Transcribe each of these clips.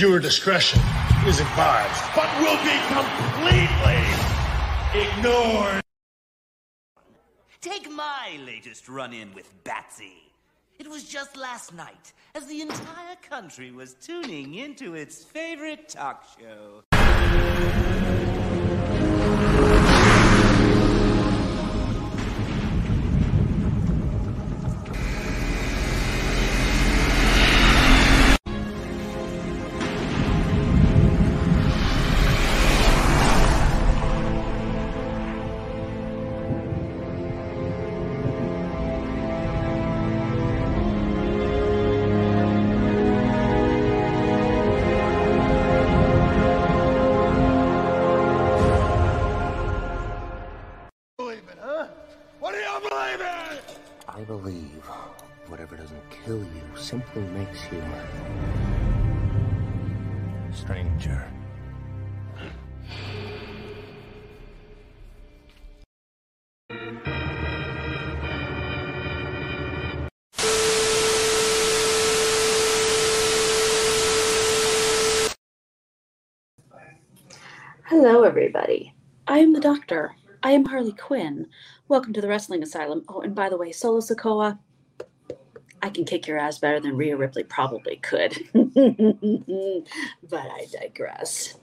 Viewer discretion is advised. but will be completely ignored. Take my latest run in with Batsy. It was just last night as the entire country was tuning into its favorite talk show. You stranger. Hello, everybody. I am the Doctor. I am Harley Quinn. Welcome to the Wrestling Asylum. Oh, and by the way, Solo Sikoa, I can kick your ass better than Rhea Ripley probably could. but I digress.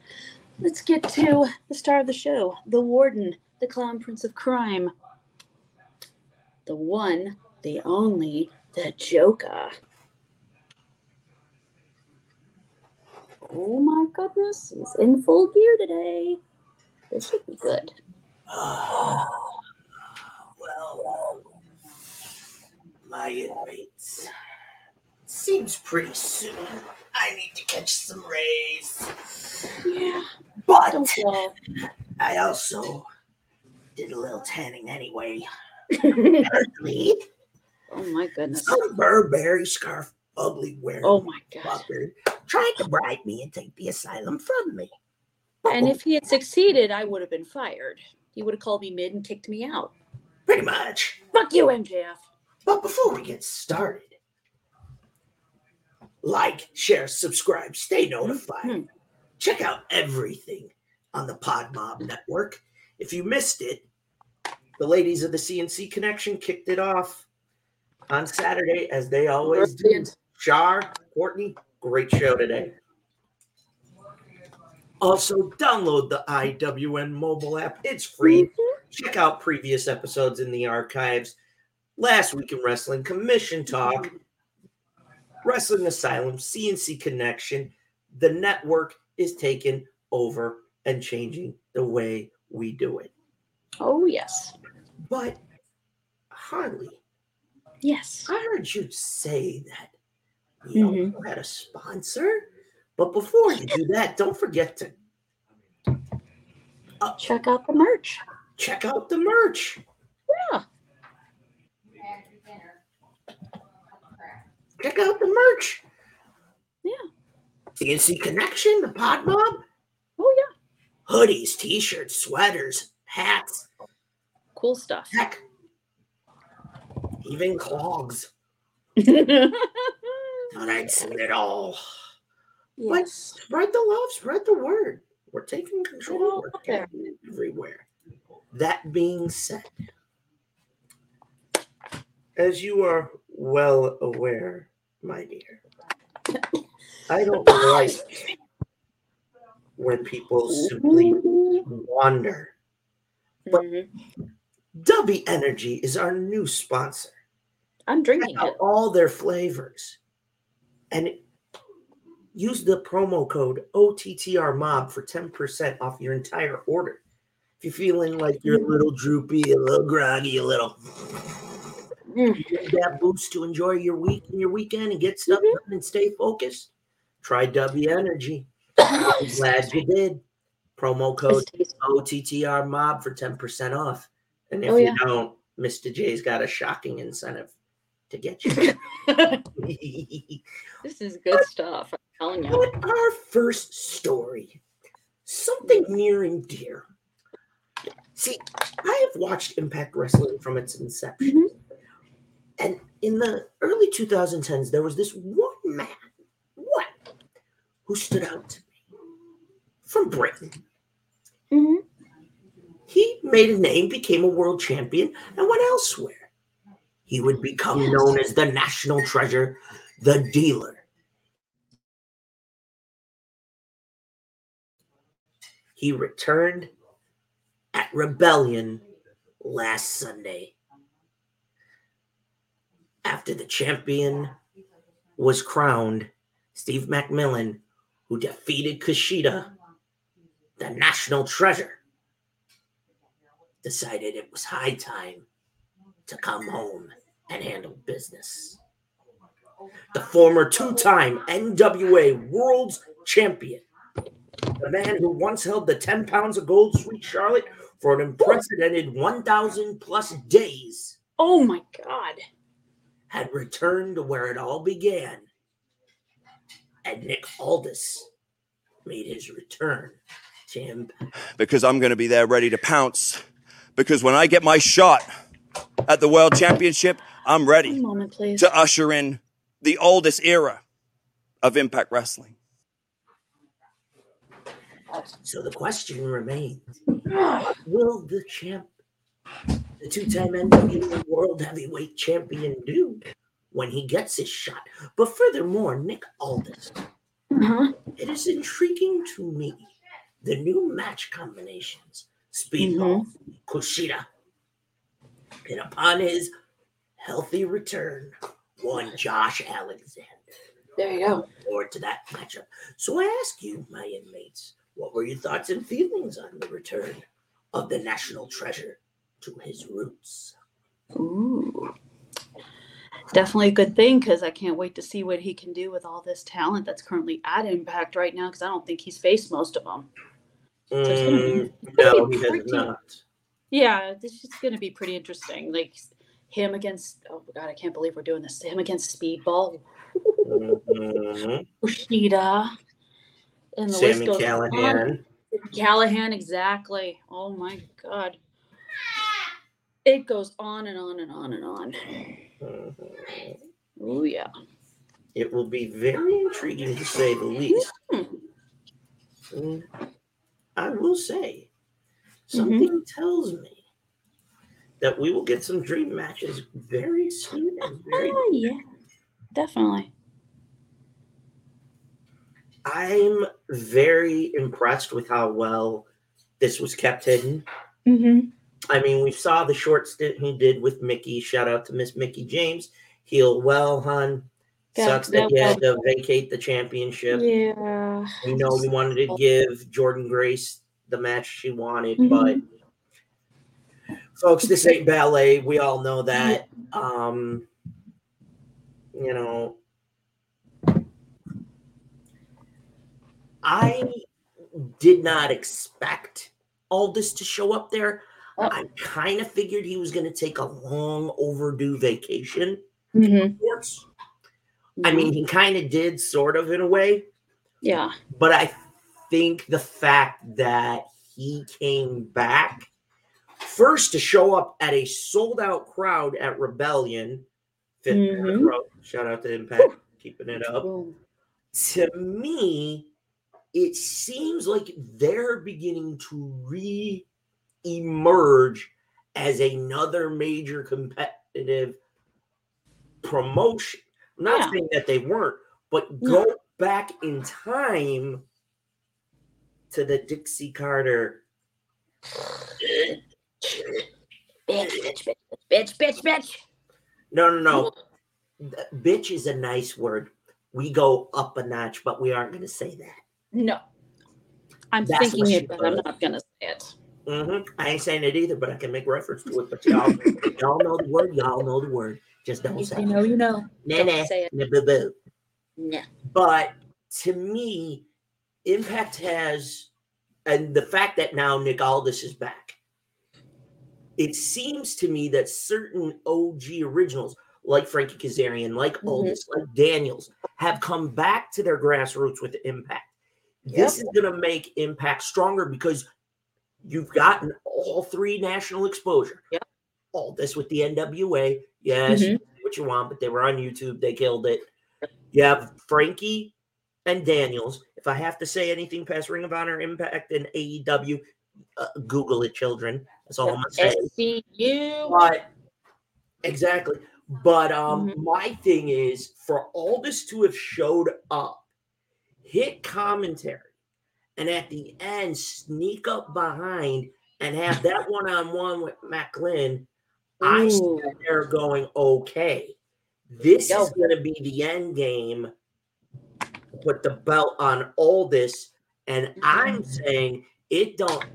Let's get to the star of the show the Warden, the Clown Prince of Crime, the one, the only, the Joker. Oh my goodness, he's in full gear today. This should be good. Well, my inmates. Seems pretty soon. I need to catch some rays. Yeah, But don't. I also did a little tanning anyway. Apparently, Oh my goodness. some Burberry scarf ugly wearing Oh my god. tried to bribe me and take the asylum from me. And if he had succeeded, I would have been fired. He would have called me mid and kicked me out. Pretty much. Fuck you, MJF. But before we get started, like, share, subscribe, stay notified. Mhm. Check out everything on the Pod Mob Network. If you missed it, the ladies of the CNC Connection kicked it off on Saturday, as they always do. Brilliant. Char, Courtney, great show today. Also, download the IWN mobile app. It's free. Check out previous episodes in the archives. Last Week in Wrestling, Commission Talk, Wrestling Asylum, CNC Connection. The network is taking over and changing the way we do it. Oh yes. But, Harley, Yes. I heard you say that you know, Mhm. you had a sponsor. But before you do that, don't forget to Check out the merch. check out the merch. Yeah. Check out the merch. Yeah. CNC Connection, the Pod Mob, Oh yeah. hoodies, t-shirts, sweaters, hats, Cool stuff. heck, even clogs. Thought I'd seen it all. But spread the love, spread the word. We're taking control. We're everywhere. That being said, as you are well aware, my dear, I don't like when people simply wander. Mhm. W Energy is our new sponsor. I'm drinking Check out it. all their flavors and use the promo code OTTR Mob for 10% off your entire order. If you're feeling like you're a little droopy, a little groggy, a little Mm. that boost to enjoy your week and your weekend and get stuff done and stay focused, try W Energy. I'm glad you did. Promo code. OTTR Mob for 10% off. And if Oh, you don't, Mr. J's got a shocking incentive to get you. this is good stuff. I'm telling you. But our first story, something near and dear. See, I have watched Impact Wrestling from its inception. And in the early 2010s, there was this one man, what, who stood out to me from Britain. Mhm. He made a name, became a world champion, and went elsewhere. He would become Yes. known as the national treasure, the dealer. He returned at Rebellion last Sunday. After the champion was crowned, Steve McMillan, who defeated Kushida, the national treasure, decided it was high time to come home and handle business. The former two time NWA World's Champion, the man who once held the 10 pounds of gold Sweet Charlotte for an unprecedented 1,000 plus days, Oh my God. Had returned to where it all began. And Nick Aldis made his return to Impact. because I'm going to be there ready to pounce. Because when I get my shot at the World Championship, I'm ready moment, to usher in the Aldis era of Impact Wrestling. So the question remains Will the champ, the two time NWA World Heavyweight Champion, do when he gets his shot? But furthermore, Nick Aldis, Uh-huh. it is intriguing to me the new match combinations Speedball, Kushida, and upon his healthy return, one Josh Alexander. There you go. Forward to that matchup. So I ask you, my inmates, what were your thoughts and feelings on the return of the national treasure to his roots? Ooh. Definitely a good thing because I can't wait to see what he can do with all this talent that's currently at Impact right now because I don't think he's faced most of them. gonna be- Mm, no, he has not. Yeah, this is going to be pretty interesting. Like him against, oh my God, I can't believe we're doing this. Him against Speedball, Mhm. Kushida, and the list Sami goes on. Callihan. Callihan, exactly. Oh my God. It goes on and on and on and on. Mhm. Oh, yeah. It will be very intriguing to say the least. Mm, I will say, something tells me that we will get some dream matches very soon and very Oh, yeah. Definitely. I'm very impressed with how well this was kept hidden. Mm-hmm. I mean, we saw the short stint he did with Mickie. Shout out to Miss Mickie James. Heal well, hun. Sucks that you had to vacate the championship. Yeah. We know we wanted to give Jordynne Grace the match she wanted, Mhm. but folks, this ain't ballet. We all know that. Um, you know, I did not expect Aldis to show up there. I kind of figured he was going to take a long overdue vacation. Mm-hmm. I mean, he kind of did, sort of, in a way. yeah. But I think the fact that he came back first to show up at a sold out crowd at Rebellion, Mhm. Pro, shout out to Impact, keeping it up. To me, it seems like they're beginning to re emerge as another major competitive promotion. I'm not Yeah. saying that they weren't, but No. go back in time to the Dixie Carter. Bitch, bitch, bitch, bitch, bitch, bitch. No, no, no. Bitch is a nice word. We go up a notch, but we aren't going to say that. No. I'm That's thinking it, but I'm not gonna say it. Hmm I ain't saying it either, but I can make reference to it. But y'all, y'all know the word. Y'all know the word. Just don't If say you it. know, you know. Nah, don't nah, say it. nah, boo, boo. Yeah. But to me, Impact has, and the fact that now Nick Aldis is back, it seems to me that certain OG originals, like Frankie Kazarian, like Mhm. Aldis, like Daniels, have come back to their grassroots with Impact. This is going to make Impact stronger because you've gotten all three national exposure. Yep. Aldis with the NWA. Yes, Mhm. do what you want, but they were on YouTube. They killed it. You have Frankie and Daniels. If I have to say anything past Ring of Honor, Impact, and AEW, uh, Google it, children. That's all I'm gonna say. SCU. But exactly. But um, Mhm. my thing is for all this to have showed up, hit commentary, and at the end sneak up behind and have that one-on-one with Maclin. I sit there going, okay, this is going to be the end game. Put the belt on Aldis, and I'm saying it don't.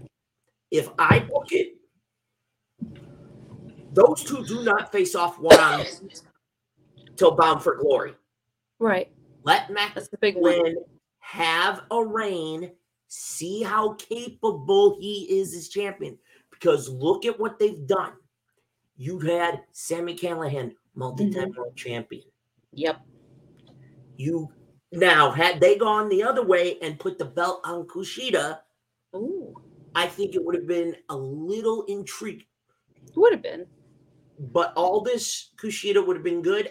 If I book it, those two do not face off one on one till Bound for Glory. Right. Let Mac That's the big one. Have a reign, see how capable he is as champion. Because look at what they've done. You've had Sami Callihan, multi-time world mm-hmm. champion. Yep. You now had they gone the other way and put the belt on Kushida, Ooh. I think it would have been a little intrigued. Would have been. But Aldis Kushida would have been good.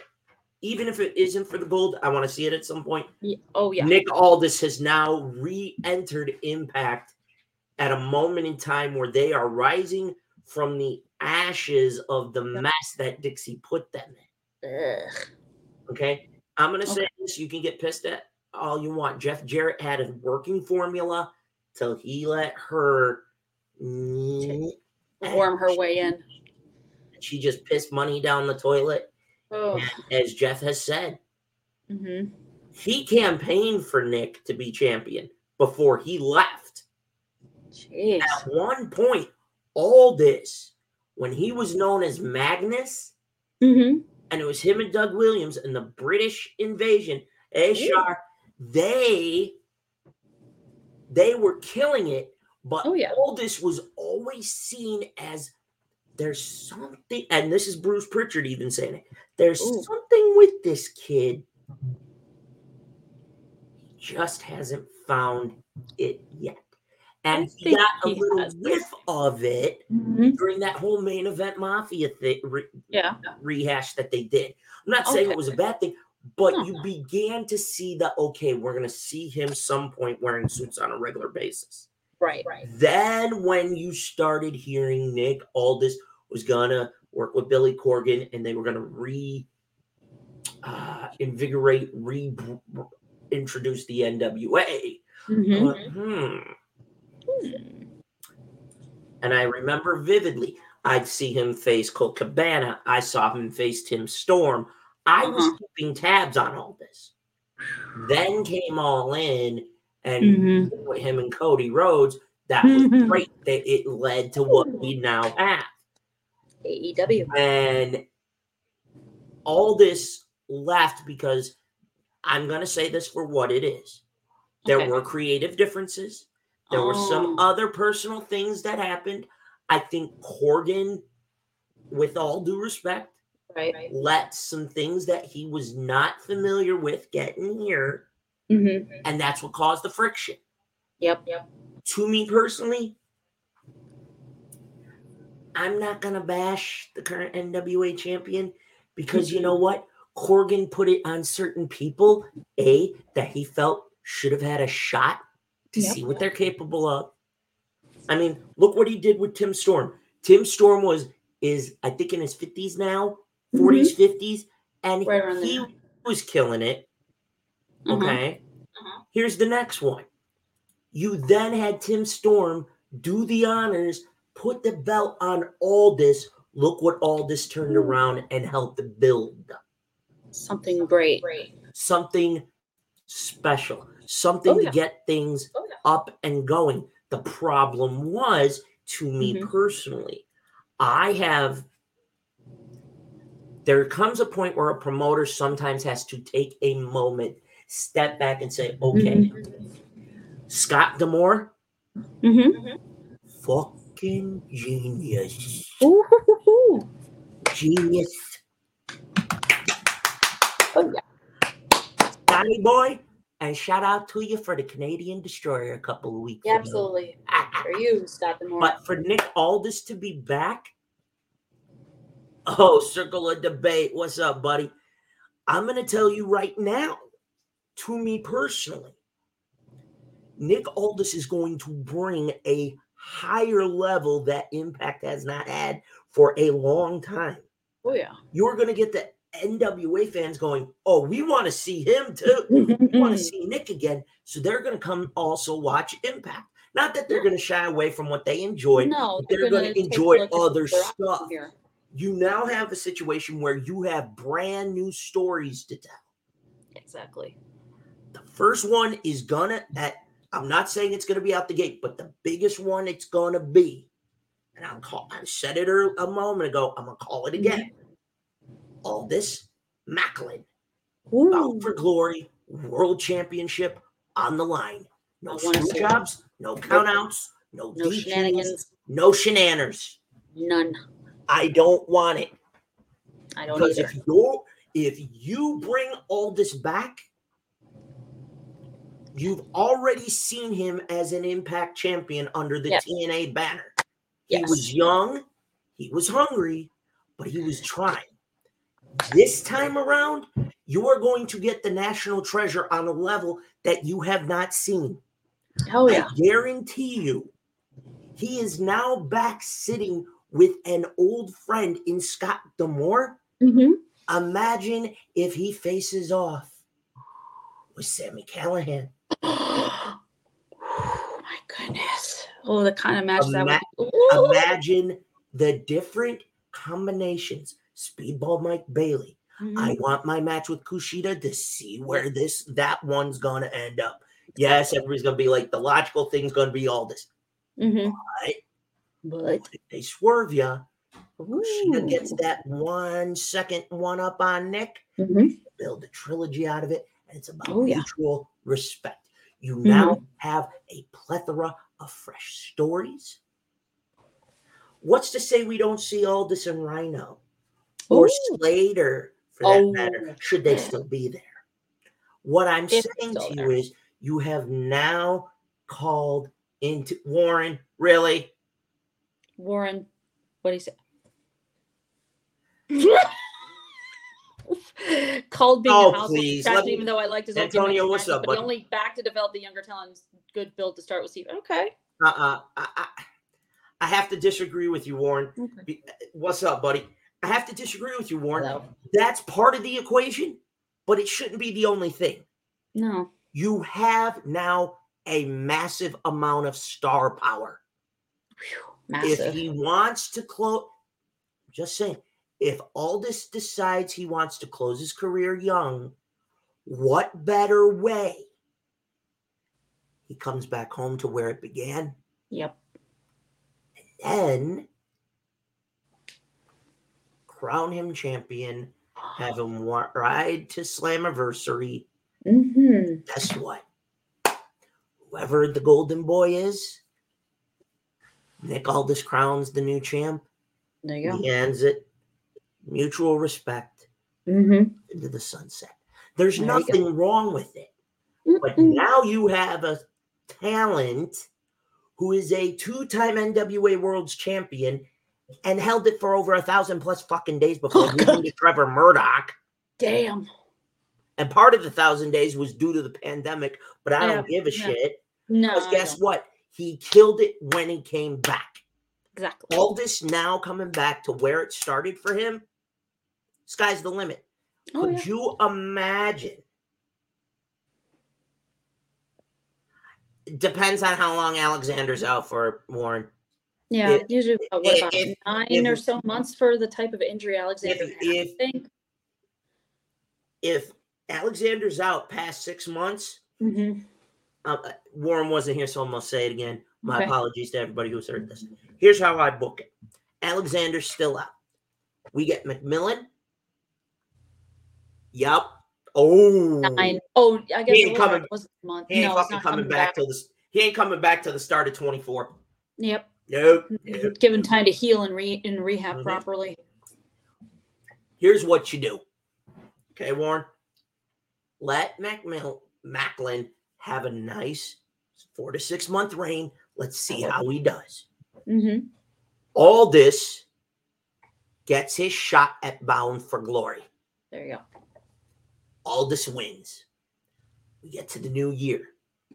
Even if it isn't for the gold, I want to see it at some point. Ye- Oh yeah. Nick Aldis has now re-entered Impact at a moment in time where they are rising from the ashes of the mess that Dixie put them in. Ugh. Okay. I'm gonna say Okay. this. You can get pissed at all you want. Jeff Jarrett had a working formula till he let her warm her way in. She just pissed money down the toilet. Oh. As Jeff has said, hmm he campaigned for Nick to be champion before he left. Jeez. At one point, Aldis, when he was known as Magnus, hmm and it was him and Doug Williams and the British invasion, Ashar, they they were killing it, but Oh, yeah. Aldis was always seen as there's something, and this is Bruce Pritchard even saying it. There's Ooh. something with this kid. He just hasn't found it yet. And I he got a he little has. whiff of it Mhm. during that whole main event mafia thing, re- Yeah. rehash that they did. I'm not saying Okay. it was a bad thing, but No. you began to see that okay, we're gonna see him some point wearing suits on a regular basis. Right. Right. Then when you started hearing Nick Aldis was gonna work with Billy Corgan and they were gonna re uh, invigorate, re introduce the NWA. I hmm went, hmm. And I remember vividly, I'd see him face Colt Cabana. I saw him face Tim Storm. I was Uh-huh. keeping tabs on Aldis. Then came All In, and Mhm. with him and Cody Rhodes, that was great. That it led to what we now have. AEW. And Aldis left because I'm going to say this for what it is. There Okay. were creative differences. There were some Oh. other personal things that happened. I think Corgan, with all due respect, Right. let some things that he was not familiar with get in here. hmm And that's what caused the friction. Yep. Yep. To me personally, I'm not going to bash the current NWA champion because you know what? Corgan put it on certain people, A, that he felt should have had a shot to Yep. see what they're capable of. I mean, look what he did with Tim Storm. Tim Storm was is I think in his 50s now, 40s, 50s, and Right he was killing it. Mhm. Okay. Uh-huh. Here's the next one. You then had Tim Storm do the honors, put the belt on Aldis. Look what Aldis turned around and helped build Something great. something special, something Oh, to get things Oh, yeah. up and going. The problem was, to me Mhm. personally, I have. There comes a point where a promoter sometimes has to take a moment, step back, and say, okay, Scott D'Amore, Mm-hmm. Fucking genius. Ooh. Genius. Oh yeah. Scotty boy. And shout out to you for the Canadian Destroyer a couple of weeks Yeah, ago. absolutely. For you, Scott Moore. But for Nick Aldis to be back, oh, circle of debate. What's up, buddy? I'm going to tell you right now to me personally, Nick Aldis is going to bring a higher level that Impact has not had for a long time. Oh yeah. You're going to get the NWA fans going, "Oh, we want to see him too. We want to see Nick again." So they're going to come also watch Impact. Not that they're going to shy away from what they enjoy. No, they're gonna gonna enjoy other stuff. Here. You now have a situation where you have brand new stories to tell. Exactly. The first one is gonna at I'm not saying it's gonna be out the gate, but the biggest one it's gonna be, and I'll call I said it a moment ago, I'm gonna call it again. Mm-hmm. All this Maclin, bound for glory, world championship on the line. No screw jobs, no countouts, no, No DQs, shenanigans. no shenanigans. None. I don't want it. I don't Because either. if you if you bring Aldis back, you've already seen him as an impact champion under the Yes. TNA banner. He Yes. was young, he was hungry, but he was trying. This time around, you are going to get the national treasure on a level that you have not seen. Oh yeah. I guarantee you, he is now back sitting with an old friend in Scott D'Amore. Mm-hmm. Imagine if he faces off with Sami Callihan. Oh my goodness. Oh, the kind of match that would Imagine the different combinations. Speedball Mike Bailey. Mhm. I want my match with Kushida to see where this that one's gonna end up. Yes, everybody's gonna be like the logical thing's gonna be Aldis. Mhm. Right? But If they swerve you. Kushida gets that one second one up on Nick. Mhm. build a trilogy out of it, and it's about Oh, yeah. mutual respect. You mm-hmm. now have a plethora of fresh stories. What's to say we don't see Aldis and Rhino or Ooh. Slater for that Oh. matter? Should they still be there? What I'm they're saying to there. you is you have now called into Warren, really? Warren, what do you say? Called being Oh, a please, distraction, me- even though I liked his Antonio, what's up, but he only back to develop the younger talent's good build to start with Steve. Okay. Uh-uh. I, I, I have to disagree with you, Warren. Okay. What's up, buddy? I have to disagree with you, Warren. Hello. That's part of the equation, but it shouldn't be the only thing. No. You have now a massive amount of star power. Phew, If he wants to close, just saying, if Aldis decides he wants to close his career young, what better way? He comes back home to where it began. Yep. And Then crown him champion, have him ride to Slammiversary. Mm-hmm. Guess what? Whoever the golden boy is, Nick Aldis crowns the new champ. There you go. He ends it. Mutual respect Mm-hmm. into the sunset. There's There nothing wrong with it. But Mm-mm. now you have a talent who is a two-time NWA World's Champion and held it for over a thousand plus fucking days before Oh, losing to Trevor Murdoch. Damn. And part of the thousand days was due to the pandemic, but I don't give a yeah. shit. No. Because guess what? He killed it when he came back. Exactly. Aldis now coming back to where it started for him, sky's the limit. Oh, Could yeah. you imagine? Depends on how long Alexander's out for Warren. Yeah, if- usually about, what, about if- nine if- or so months for the type of injury Alexander had. I if- think. If Alexander's out past six months, Mhm. uh, uh, Warren wasn't here, so I'm gonna say it again. My Okay. apologies to everybody who's heard this. Here's how I book it: Alexander's still out. We get McMillan. Yup. Oh, Nine. Oh, I guess He ain't coming- was month. he ain't no, fucking coming back till this. He ain't coming back till the start of 24. Yep. Nope. nope. Given time to heal and re and rehab Mhm. properly. Here's what you do. Okay, Warren. Let McMill Maclin have a nice four to six month reign. Let's see how he does. Mm-hmm. Aldis gets his shot at Bound for Glory. There you go. Aldis wins. we get to the new year.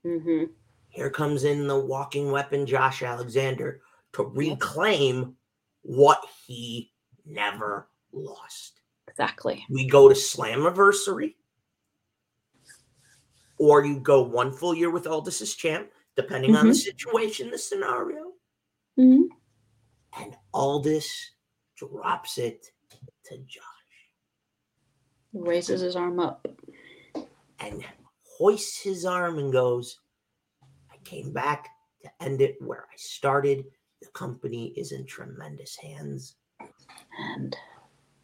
Mm-hmm. Here comes in the walking weapon, Josh Alexander, to reclaim what he never lost. Exactly. We go to Slammiversary, or you go one full year with Aldis as champ, depending on the situation, the scenario. hmm And Aldis drops it to Josh Raises his arm up. and hoists his arm and goes, I came back to end it where I started. The company is in tremendous hands. And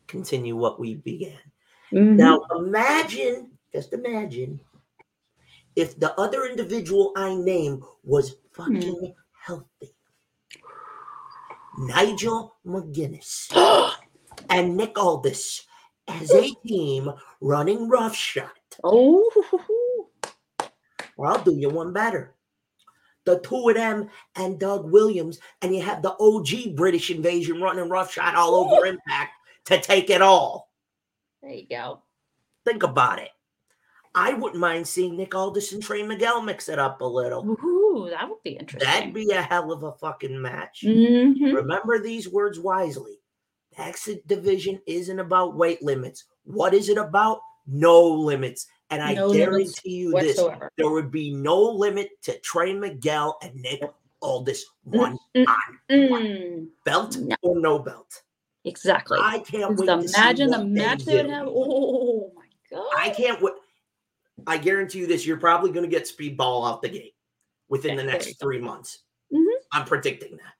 Continue what we began. Mhm. Now imagine, just imagine, if the other individual I name was fucking healthy. Nigel McGuinness and Nick Aldis as a team running roughshod. oh, Or I'll do you one better. The two of them and Doug Williams, and you have the OG British invasion running roughshod all over Impact to take it all. there you go. Think about it. I wouldn't mind seeing Nick Aldis and Trey Miguel mix it up a little. Ooh, that would be interesting. That'd be a hell of a fucking match. Mhm. Remember these words wisely. The X division isn't about weight limits. What is it about? No limits. And I No guarantee you this there would be no limit to Trey Miguel and Nick Aldis one Mm, on Mm, belt No. or no belt. exactly. I can't wait imagine the match they would have. Oh my god. I can't wait. I guarantee you this: you're probably going to get Speedball out the gate within Okay, the next you go. three months. Mhm. I'm predicting that.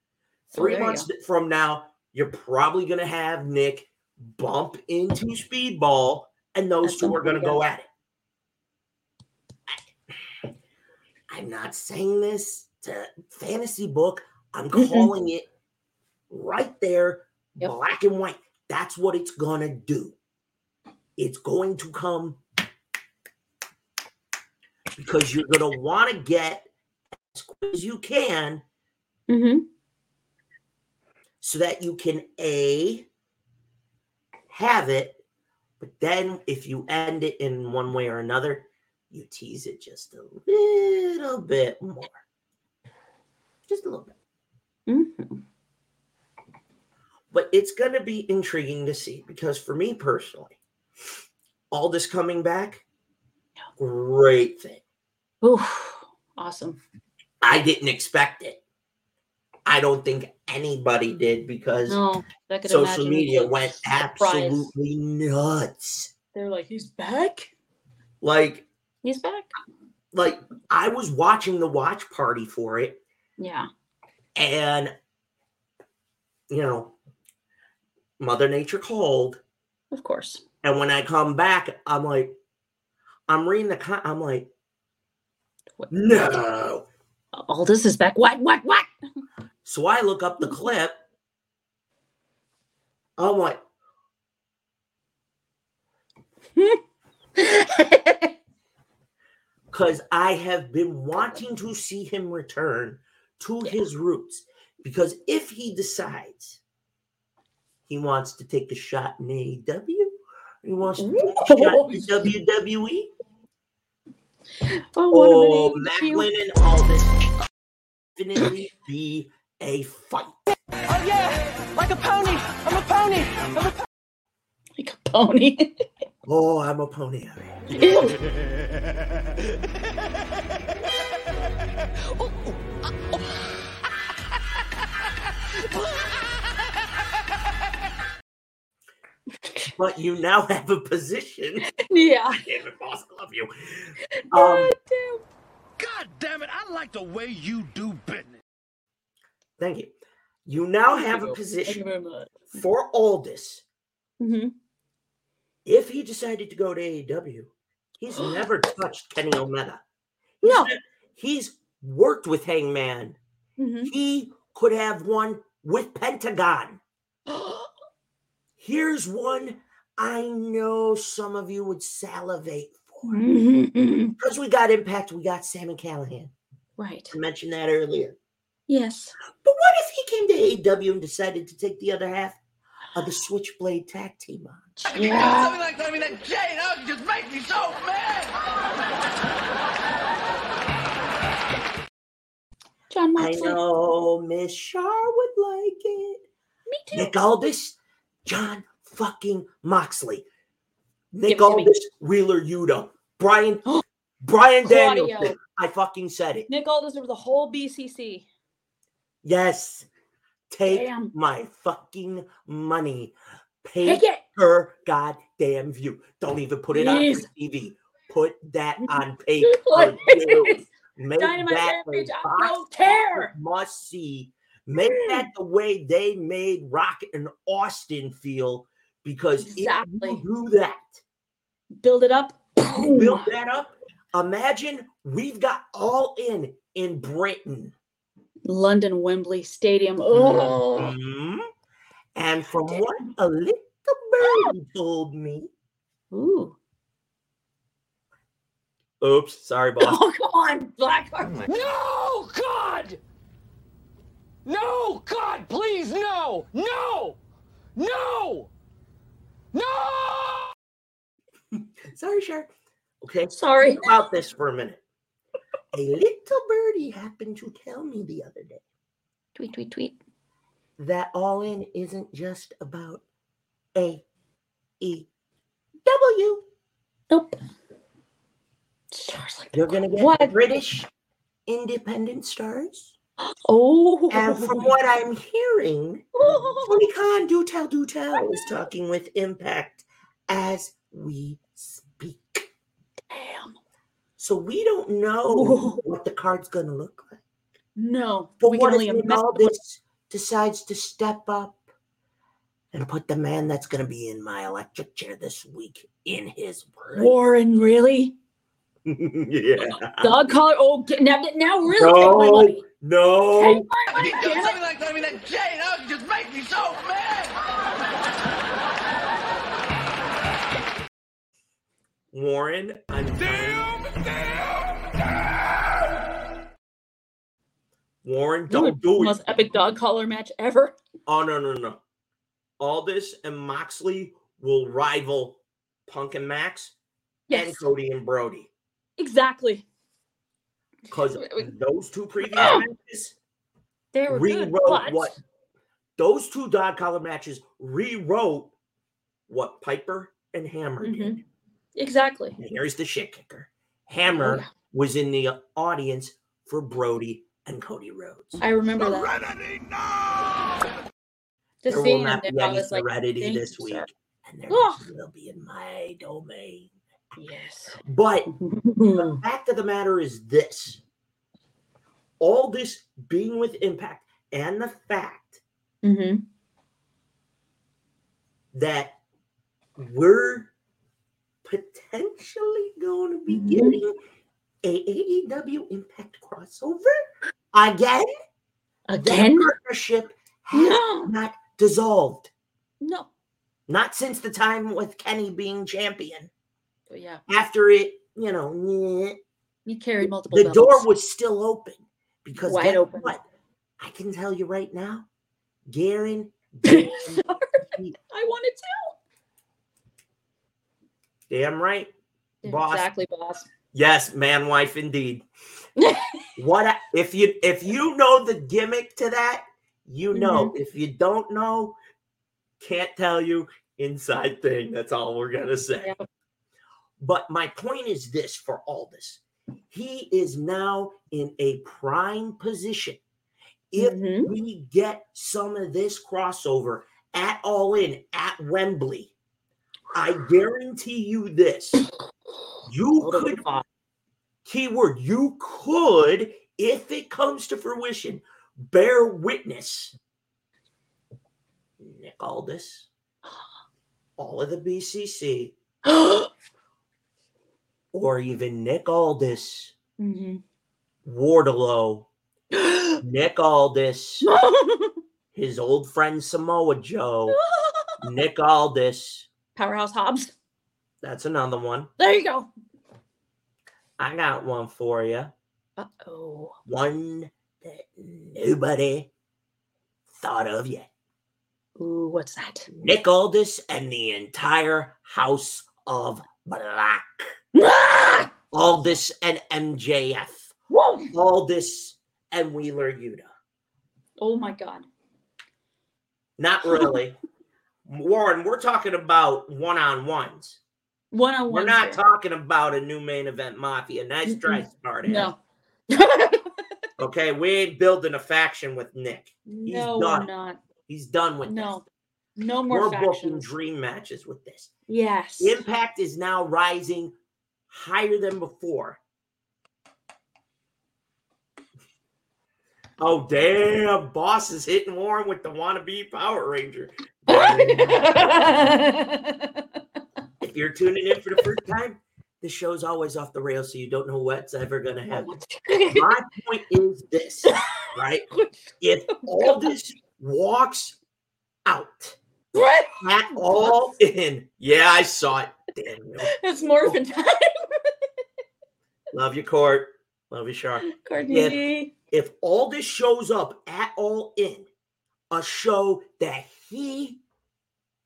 Oh, Three months from now, you're probably going to have Nick bump into Speedball, and those At two are going to go at it. I'm not saying this to fantasy book. I'm calling it right there, Yep. black and white. That's what it's gonna do. It's going to come because you're gonna want to get as quick as you can hmm so that you can a have it, but then if you end it in one way or another, you tease it just a little bit more, just a little bit. hmm but it's going to be intriguing to see because for me personally, Aldis coming back, great thing. Ooh, awesome. I didn't expect it. I don't think anybody did because No, social media went absolutely nuts. They're like, he's back. Like, He's back. like I was watching the watch party for it, Yeah. and you know, Mother Nature called. Of course. And when I come back, I'm like, I'm reading the con- I'm like, What? no. Aldis is back. What? What? What? So I look up the clip. I'm like, because I have been wanting to see him return to his roots. Because if he decides he wants to take a shot in AEW, he wants to take a shot in WWE, oh, oh, and Aldis definitely be a fight. Oh yeah, like a pony. I'm a pony. I'm a pony. Like a pony. Oh, I'm a pony. Ew. But you now have a position. yeah. Damn it, boss, I love you. Um, God damn. God damn it, I like the way you do business. Thank you. You now have a position very much. for Aldis. hmm If he decided to go to AEW, he's never touched Kenny Omega. He's No. ne- he's worked with Hangman. hmm He could have one with Pentagon. Here's one I know some of you would salivate for. Mhm. Because we got Impact, we got Sami Callihan. right. I mentioned that earlier. Yes. But what if he came to AEW and decided to take the other half? of the Switchblade tag team on. Yeah. Something like that. I mean, that Jane Hug just makes me so mad. Jon Moxley. I Moxley. know Miss Shar would like it. Me too. Nick Aldis, Jon fucking Moxley. Nick Give it to me. Aldis, Wheeler Yuta, Brian, Brian Claudio. Danielson. I fucking said it. Nick Aldis over the whole BCC. Yes. Take Damn. my fucking money. Pay Take it. per goddamn view. Don't even put it on. TV. Put that on pay per view. Make Dynamite that Rampage, a I box don't care. must see. Make hmm. that the way they made Rock and Austin feel because Exactly. if you do that, Build it up. build that up. Imagine we've got all in in Britain. London Wembley Stadium. Oh, Mhm. And from what a little bird told me, ooh. oops, sorry, boss. Oh, come on, Blackheart. No, God! No, God, please, no! No! No! No! sorry, Shark. Okay, Sorry. think about this for a minute. A little birdie happened to tell me the other day Tweet, tweet, tweet. that All In isn't just about A E W. Nope. Stars like You're gonna get What? British independent stars. Oh. And from oh. what I'm hearing, Tony Khan, do tell, do tell, is talking with Impact as we speak. Damn. So we don't know Whoa. what the card's gonna look like. No. But we what can if only Nick imagine. Aldis decides to step up and put the man that's gonna be in my electric chair this week in his word? Warren, really? yeah. Dog collar. Oh, get- now, now really take my No, money. no. Take my money, damn it. Something like that. I mean, that Jane Hug just makes me so mad. Warren, I'm Warren, That would don't be do the it. most epic dog collar match ever. Oh no, no, no. Aldis and Moxley will rival Punk and Max and Cody and Brody. exactly. Because those two previous Oh, matches They were good, rewrote but what those two dog collar matches rewrote what Piper and Hammer mm-hmm. did. Exactly. And here's the shit kicker. Hammer Oh, yeah. was in the audience for Brody and Cody Rhodes. I remember that. Serenity now. Just there will not be any was like, Serenity this week. sir. And there Ugh. will be in my domain. yes. But the fact of the matter is this Aldis being with impact and the fact hmm that we're potentially going to be Mhm. getting a AEW impact crossover again that Again? partnership has No. not dissolved No. not since the time with kenny being champion yeah, after it you know he carried multiple. the door was still open because Wide open. what i can tell you right now Garen I wanted damn right. Boss. Exactly, boss. yes man wife indeed what if you if you know the gimmick to that you know Mm-hmm. if you don't know can't tell you inside thing that's all we're gonna say Yep. but my point is this for Aldis he is now in a prime position if Mhm. we get some of this crossover at all in at wembley i guarantee you this. You could keyword you could if it comes to fruition bear witness. Nick aldis all of the bcc or even nick aldis Mhm. wardlow nick aldis his old friend samoa joe nick aldis Powerhouse Hobbs. that's another one There you go. i got one for you Uh oh. one that nobody thought of yet Ooh, what's that? Nick Aldis and the entire House of Black. Aldis and MJF. Whoa! Aldis and Wheeler Yuta. Oh my god. Not really. Warren, we're talking about one on ones. One on ones. We're not talking about a new main event mafia. Nice try, Smarty. No. Okay, we ain't building a faction with Nick. He's no, done. we're not. He's done with No. this. No more We're booking dream matches with this. Yes. Impact is now rising higher than before. Oh damn! Boss is hitting Warren with the wannabe Power Ranger. If you're tuning in for the first time, the show's always off the rails, so you don't know what's ever gonna happen. My point is this, right? If Aldis walks out what? at all in, yeah, I saw it. Daniel. It's morphin time. Love you, Court. Love you, Shark. Courtney. If Aldis shows up at all in a show that he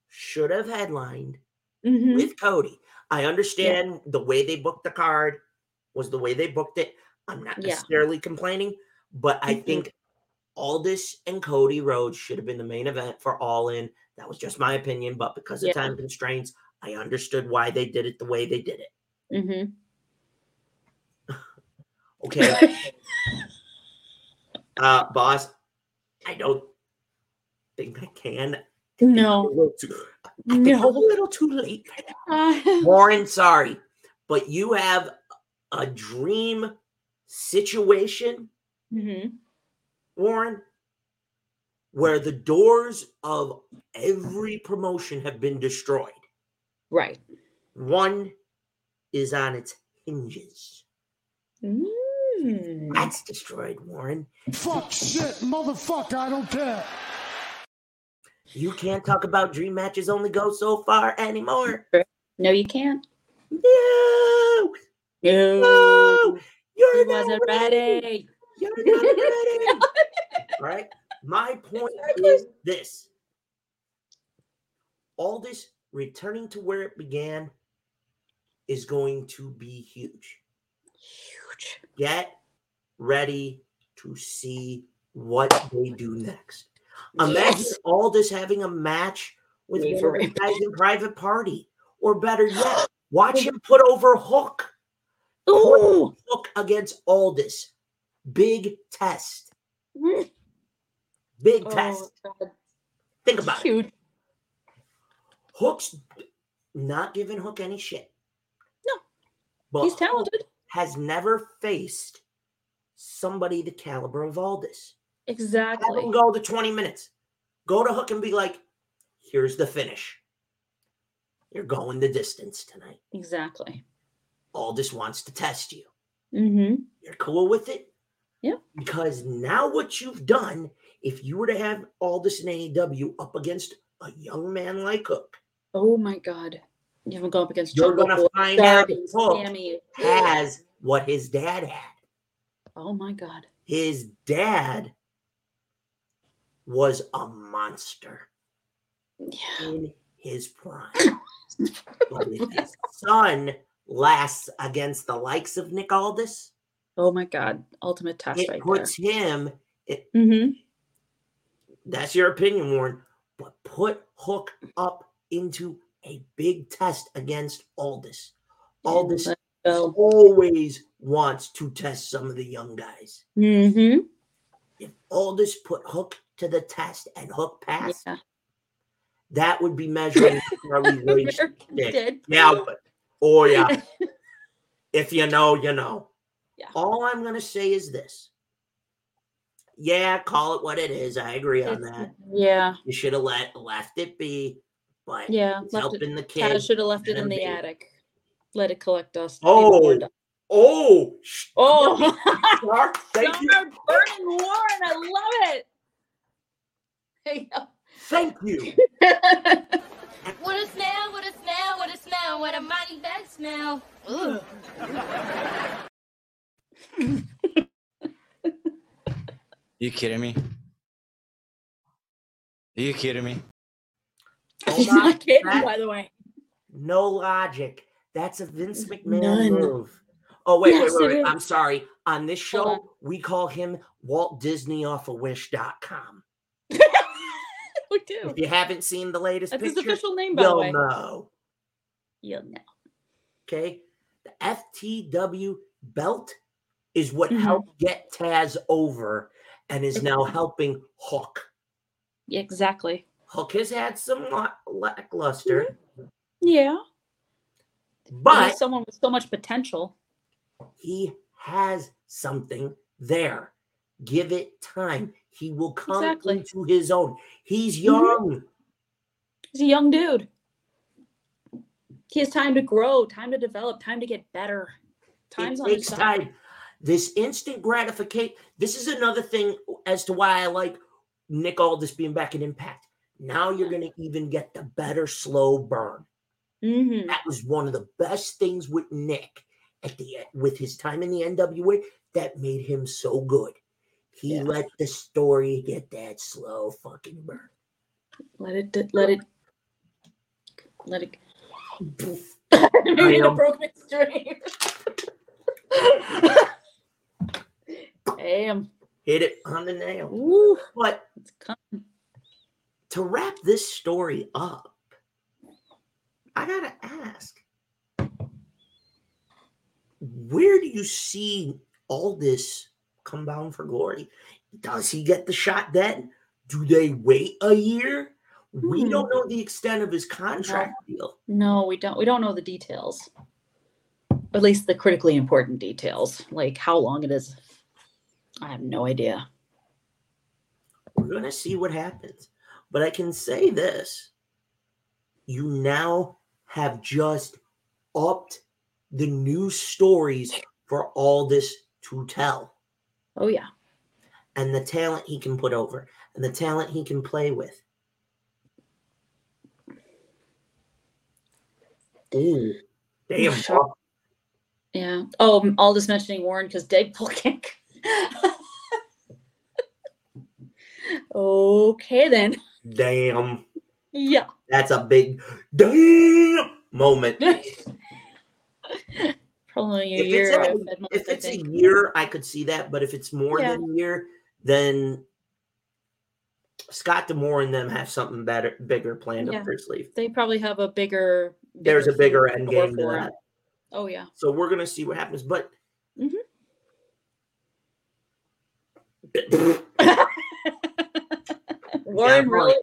should have headlined Mhm. with Cody, I understand the way they booked the card was the way they booked it. I'm not Yeah. necessarily complaining, but I Mhm. think Aldis and Cody Rhodes should have been the main event for All In. That was just my opinion, but because of Yeah. time constraints, I understood why they did it the way they did it. Mhm. Okay. uh, boss, I don't think I can. No. little too, I think I'm No. a little too late. Uh, Warren, sorry, but you have a dream situation, mhm. Warren, where the doors of every promotion have been destroyed. Right. One is on its hinges. Mm. That's destroyed, Warren. Fuck shit, motherfucker, I don't care. You can't talk about dream matches only go so far anymore. No, you can't. No, No. no, you're He not ready. ready. You're not ready. right? My point is this Aldis returning to where it began is going to be huge. Huge. Get ready to see what they do next. Imagine Yes. Aldis having a match with one of guys in private party. Or better yet, watch him put over Hook. Ooh. Hook against Aldis. Big test. Mm. Big Oh, test. God. Think about it. Hook's not giving Hook any shit. No. But He's Hook talented. has never faced somebody the caliber of Aldis. Exactly. go the 20 minutes. Go to Hook and be like, here's the finish. You're going the distance tonight. Exactly. Aldis wants to test you. Mm-hmm. You're cool with it? Yep. Because now what you've done, if you were to have Aldis and AEW up against a young man like Hook, Oh my God. You haven't gone up against you're going to find out Hook Sammy. has what his dad had. Oh my God. His dad was a monster Yeah. in his prime. but if his son lasts against the likes of Nick Aldis, Oh my God. Ultimate test it right puts him. It. Mm-hmm. that's your opinion, Warren. But put Hook up into a big test against Aldis. Aldis always wants to test some of the young guys. Mm-hmm. If Aldis put Hook to the test and Hook passed, Yeah. that would be measuring Charlie Ray's American dick. did. Yeah, but, oh yeah. if you know, you know. Yeah. All I'm gonna say is this. Yeah, call it what it is. I agree on It's- that. Yeah. You should have let left it be, but Yeah. Left it, helping the kid. should have left it in the be. attic. Let it collect dust. Oh, oh, Oh. Mark, thank you, Summer Burning Warren. I love it. There you go. thank you. What a smell, what a smell, what a smell, what a mighty bad smell. You kidding me? Are you kidding me? He's Omos, not kidding, that- by the way. No logic. That's a Vince McMahon None. move. Oh, wait, Yes, wait, wait, wait. I'm sorry. On this Hold on. show, we call him Walt Disney off of wish.com. we do. If you haven't seen the latest That's his official name, by the you'll way. know. You'll know. Okay. The FTW belt is what Mhm. helped get Taz over and is now helping Hook. Yeah, exactly. Hook has had some la- lackluster, Yeah. but someone with so much potential. He has something there. Give it time. He will come Exactly. into his own. He's Mhm. young. He's a young dude. He has time to grow, time to develop, time to get better. Time's it on his takes side. time. This instant gratification. This is another thing as to why I like Nick Aldis being back in Impact. Now you're going to even get the better slow burn. Mhm. That was one of the best things with Nick at the end, with his time in the NWA that made him so good. He Yeah. let the story get that slow fucking burn. Let it, let it, let it. Maybe the am- broken string. Damn. Hit it on the nail. Ooh, But it's coming. to wrap this story up, I gotta ask, where do you see Aldis come bound for glory? Does he get the shot then? Do they wait a year? We Hmm. don't know the extent of his contract deal. No, we don't. We don't know the details. At least the critically important details, like how long it is. I have no idea. We're gonna see what happens. But I can say this: you now have just upped the new stories for Aldis to tell. Oh yeah. and the talent he can put over and the talent he can play with. Ooh, damn. Sure. Yeah. Oh, all this mentioning Warren because Deadpool can't. okay then. Damn. Yeah. That's a big damn moment. Probably a If year. it's, a, months, if it's a year, I could see that. But if it's more Yeah. than a year, then Scott D'Amore and them have something better, bigger planned Yeah. up their sleeve. they probably have a bigger. There's a bigger end game 'em. that. Oh yeah. So we're gonna see what happens. But Warren, Yeah, really?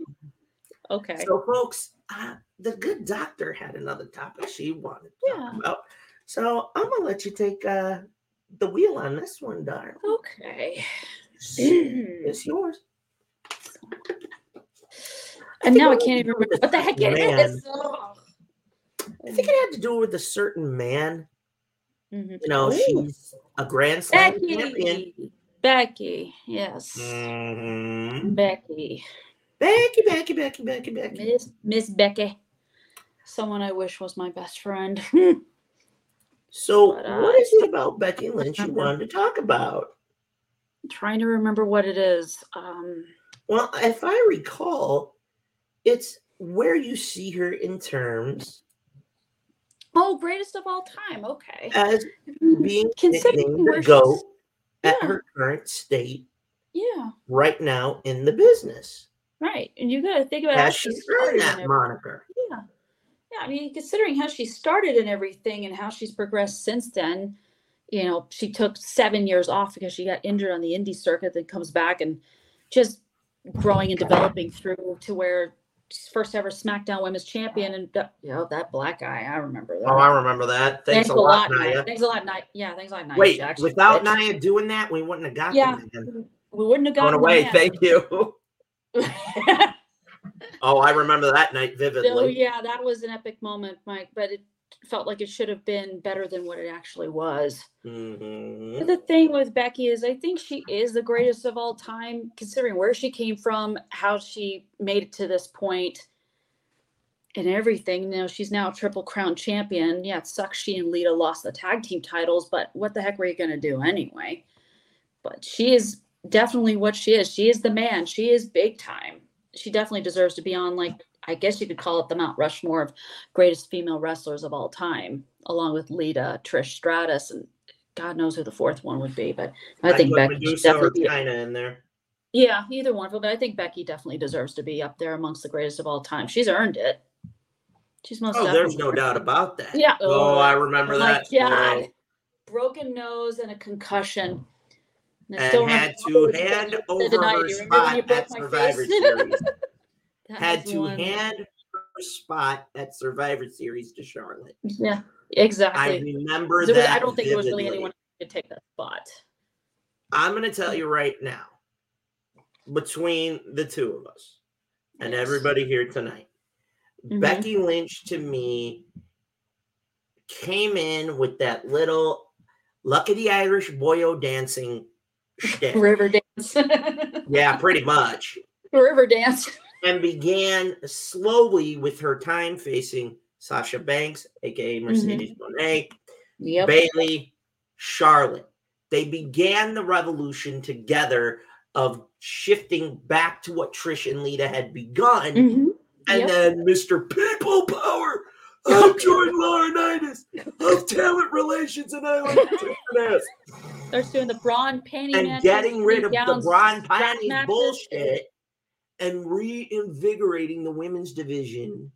Okay. So, folks, uh, the good doctor had another topic she wanted to talk about. So, I'm gonna let you take uh, the wheel on this one, darling. Okay. It's yours. And now I can't even to do with remember what the heck it man. is. Ugh. I think it had to do with a certain man. Mhm. You know, Ooh. she's a Grand Slam champion. Becky. Becky. Yes. Mhm. Becky. Becky, Becky, Becky, Becky, Becky. Miss Miss Becky. Someone I wish was my best friend. So, But, uh, what is it about Becky Lynch you wanted to talk about? trying to remember what it is. Um Well, if I recall, it's where you see her in terms Oh, greatest of all time. Okay. as being Considering nicknamed where the GOAT at Yeah. her current state Yeah. right now in the business. Right. And you gotta think about she earned that moniker. Yeah. I mean, considering how she started and everything and how she's progressed since then, you know, she took seven years off because she got injured on the indie circuit, then comes back and just growing and developing through to where she's first ever SmackDown Women's Champion. And that, you know, that black guy, I remember that. Oh, I remember that. Thanks, a lot, Nia. Thanks a lot, Nia. Yeah, thanks a lot, Nia Wait, Jax, without bitch. Nia doing that, we wouldn't have got Yeah. the man. we wouldn't have gotten away. Thank you. Oh, I remember that night vividly. So yeah, that was an epic moment, Mike. But it felt like it should have been better than what it actually was. Mhm. The thing with Becky is, I think she is the greatest of all time, considering where she came from, how she made it to this point, and everything. You know, she's now a triple crown champion. Yeah, it sucks she and Lita lost the tag team titles, but what the heck were you gonna do anyway? But she is definitely what she is. She is the man. She is big time. She definitely deserves to be on like I guess you could call it the Mount Rushmore of greatest female wrestlers of all time, along with Lita, Trish Stratus, and God knows who the fourth one would be. But I I'd think Becky definitely be. Chyna in there. Yeah, either one of them. But I think Becky definitely deserves to be up there amongst the greatest of all time. She's earned it. She's most. Oh, there's no doubt about that. Yeah. Oh, I remember oh my that. God. Broken nose and a concussion. And, And had to hand over her You remember when you spot at Survivor? Series. Had to one. hand her spot at Survivor Series to Charlotte. Yeah, exactly. I remember was- that. I don't think there was really anyone who could take that spot. I'm going to tell you right now, between the two of us and everybody here tonight, Mhm. Becky Lynch to me came in with that little Lucky the Irish boyo dancing shtick. River dance. yeah, pretty much. River dance. And began slowly with her time facing Sasha Banks, aka Mercedes Moné, Mm-hmm. Yep. Bayley, Charlotte. They began the revolution together of shifting back to what Trish and Lita had begun. Mhm. And Yep. then Mr. People Power, I'm Laurinaitis of Talent Relations, and I like to take an ass. Starts doing the brawn panty And getting rid of the strap Panties bullshit and reinvigorating the women's division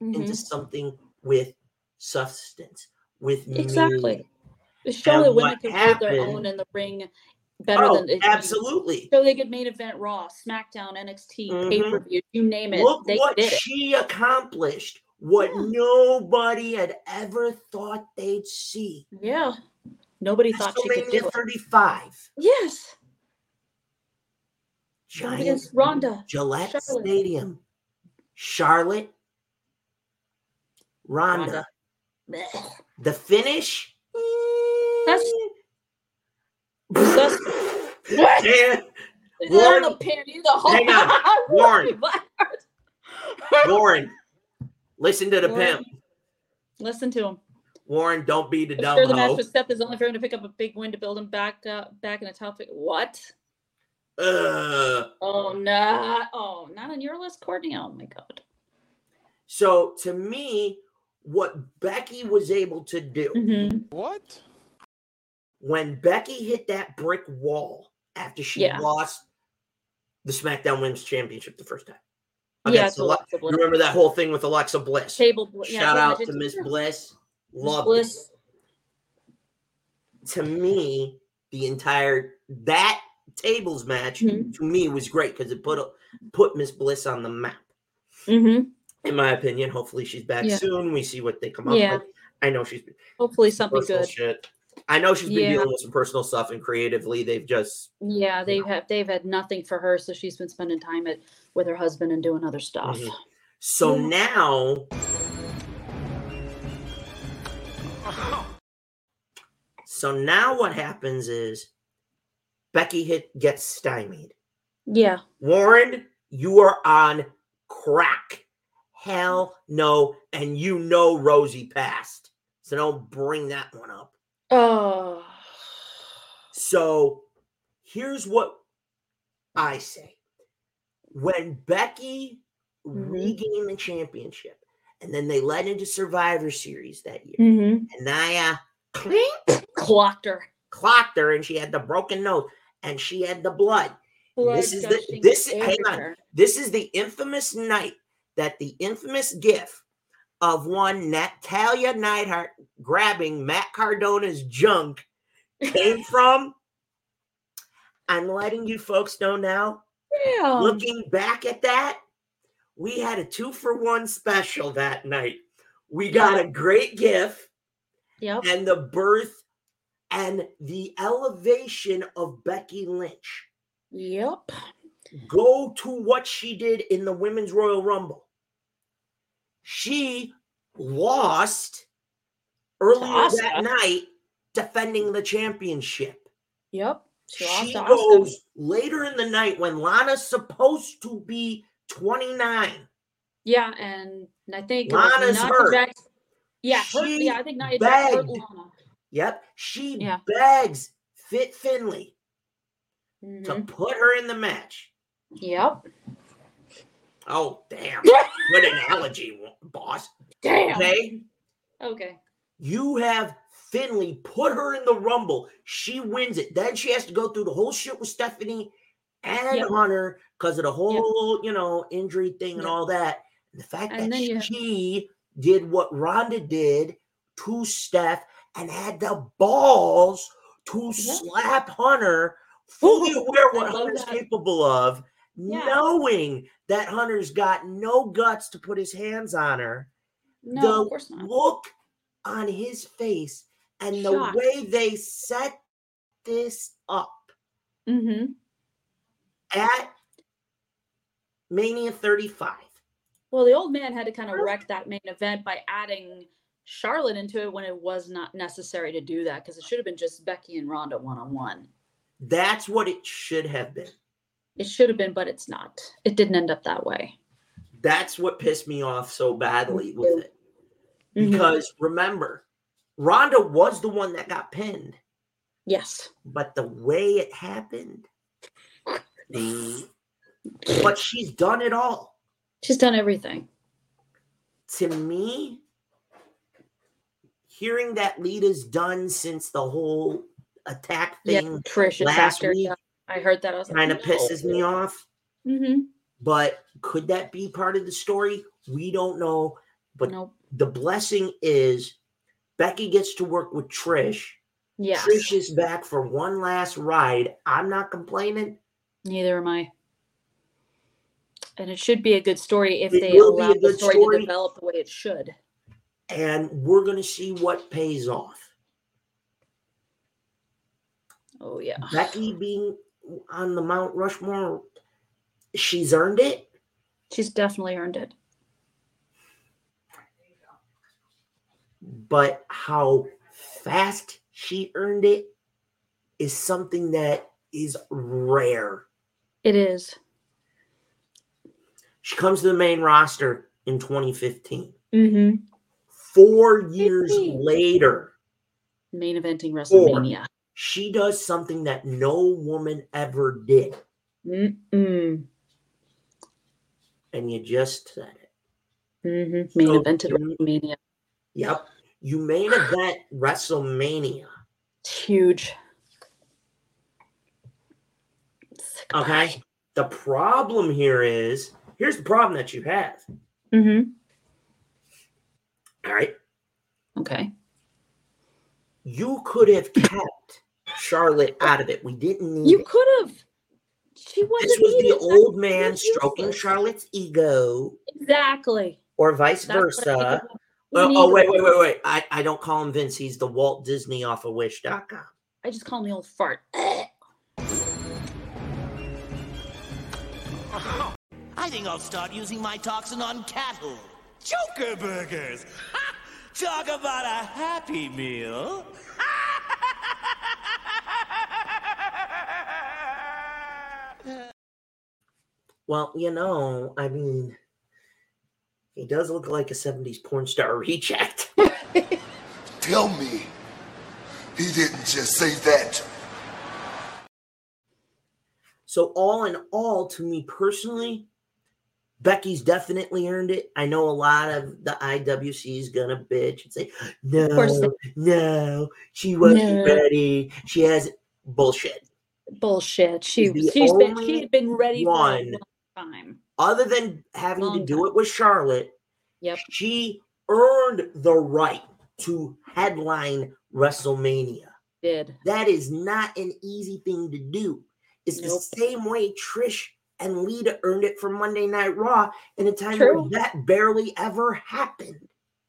into Mhm. something with substance, with Exactly. meaning. Show that women can hold their own in the ring better Oh, than it- absolutely. So they could main event Raw, SmackDown, NXT, Mhm. pay per view, you name it. Look they what did it. she accomplished. What nobody had ever thought they'd see. Yeah. Nobody thought she could do WrestleMania it. 35. Yes. Giant Ronda. Gillette Charlotte. Stadium. Charlotte. Ronda. Ronda. Blech. The finish. That's. Yeah. They're Warren- the the whole Hang on. Warren. Warren. Warren. Listen to the Warren. pimp. Listen to him. Warren, don't be the I'm dumb sure the match hoe. was Steph is only for him to pick up a big win to build him back uh, back in a top. What? Ugh. Oh no! Oh, not on your list, Courtney. Oh my god. So to me, what Becky was able to do Mhm. What? when Becky hit that brick wall after she Yeah. lost the SmackDown Women's Championship the first time. Yeah, Against to Ale- Alexa Bliss. Remember that whole thing with Alexa Bliss? Table. bl- yeah, Shout out to Miss Yeah. Bliss. Miss Love Bliss. To me, the entire that tables match Mhm. to me was great because it put a, put Miss Bliss on the map. Mm-hmm. In my opinion, hopefully she's back Yeah. soon. We see what they come up Yeah. with. I know she's Hopefully something good. shit. I know she's been Yeah. dealing with some personal stuff and creatively they've just Yeah, they've had they've had nothing for her, so she's been spending time at, with her husband and doing other stuff. Mhm. so now so now what happens is Becky hit gets stymied. Yeah. Warren, you are on crack. Hell no. And you know Rosie passed. So don't bring that one up. Oh. So here's what I say. When Becky Mhm. regained the championship and then they led into Survivor Series that year, Mm-hmm. and Nia clink, Clocked her. clocked her and she had the broken nose and she had the blood. Blood this is the this hang on. This is the infamous night that the infamous gif of one Natalya Neidhart grabbing Matt Cardona's junk came from. I'm letting you folks know now. Yeah. Looking back at that, we had a two for one special that night. We got Yeah. a great gift Yep. and the birth and the elevation of Becky Lynch. Yep. go to what she did in the Women's Royal Rumble. She lost earlier that night defending the championship. Yep. She lost She goes later in the night when Lana's supposed to be 29. Yeah, and I think Lana's hurt. Yeah, hurt, yeah, I think Nia Jax hurt begged. Lana. Yep. She Yeah. begs Fit Finlay to Mhm. put her in the match. Yep. Oh, damn. Good analogy, boss. Damn. Okay. Okay. You have Finlay put her in the Rumble. She wins it. Then she has to go through the whole shit with Stephanie and Yep. Hunter because of the whole, you know, injury thing and all that. And the fact And that she did what Ronda did to Steph and had the balls to slap Hunter, fully aware what Hunter's that. capable of, Yeah. knowing that Hunter's got no guts to put his hands on her No, the of course not. look on his face and the way they set this up Mm-hmm. at Mania 35. Well, the old man had to kind of wreck that main event by adding Charlotte into it when it was not necessary to do that because it should have been just Becky and Ronda one on one. That's what it should have been. It should have been, but it's not. It didn't end up that way. That's what pissed me off so badly with it. Mhm. Because remember, Ronda was the one that got pinned, Yes. but the way it happened, but she's done it all. She's done everything. to me, hearing that Lita's done since the whole attack Yeah, thing Trish last week Yeah, I heard that. I was like, kind of pisses me off. Mm-hmm. But could that be part of the story? We don't know. But Nope. the blessing is Becky gets to work with Trish. Yes. Trish is back for one last ride. I'm not complaining. Neither am I. And it should be a good story if It they will be a allow the story, story. to develop the way it should. And we're going to see what pays off. Oh yeah. Becky being on the Mount Rushmore, she's earned it. She's definitely earned it. but how fast she earned it is something that is rare. It is. She comes to the main roster in 2015. Mm-hmm. Four years later, Main eventing WrestleMania. she does something that no woman ever did. Mm-mm. And you just said it. Mm-hmm. Main So, evented mm, WrestleMania. Yep. You main event WrestleMania. It's huge. Okay. The problem here is here's the problem that you have. Mm-hmm. All right. Okay. You could have kept Charlotte out of it. We didn't need You it. could have. She wasn't. This was the old man stroking Charlotte's ego, Exactly. or vice That's versa. think we Oh, need oh, to wait, wait, wait, wait. I, I don't call him Vince. He's the Walt Disney off of Wish.com. I just call him the old fart. I think I'll start using my toxin on cattle. Joker burgers! Ha! Talk about a happy meal. Well, you know, I mean, he does look like a 70s porn star reject. Tell me, he didn't just say that. So, all in all, to me personally, Becky's definitely earned it. I know a lot of the IWC is gonna bitch and say, no, no, she wasn't No. ready. She has bullshit. Bullshit. She she's been she had been ready for a one- long time. Other than having to do time. it with Charlotte, Yep. she earned the right to headline WrestleMania. Did. That is not an easy thing to do. It's Nope. the same way Trish and Lita earned it for Monday Night Raw in a time True. where that barely ever happened.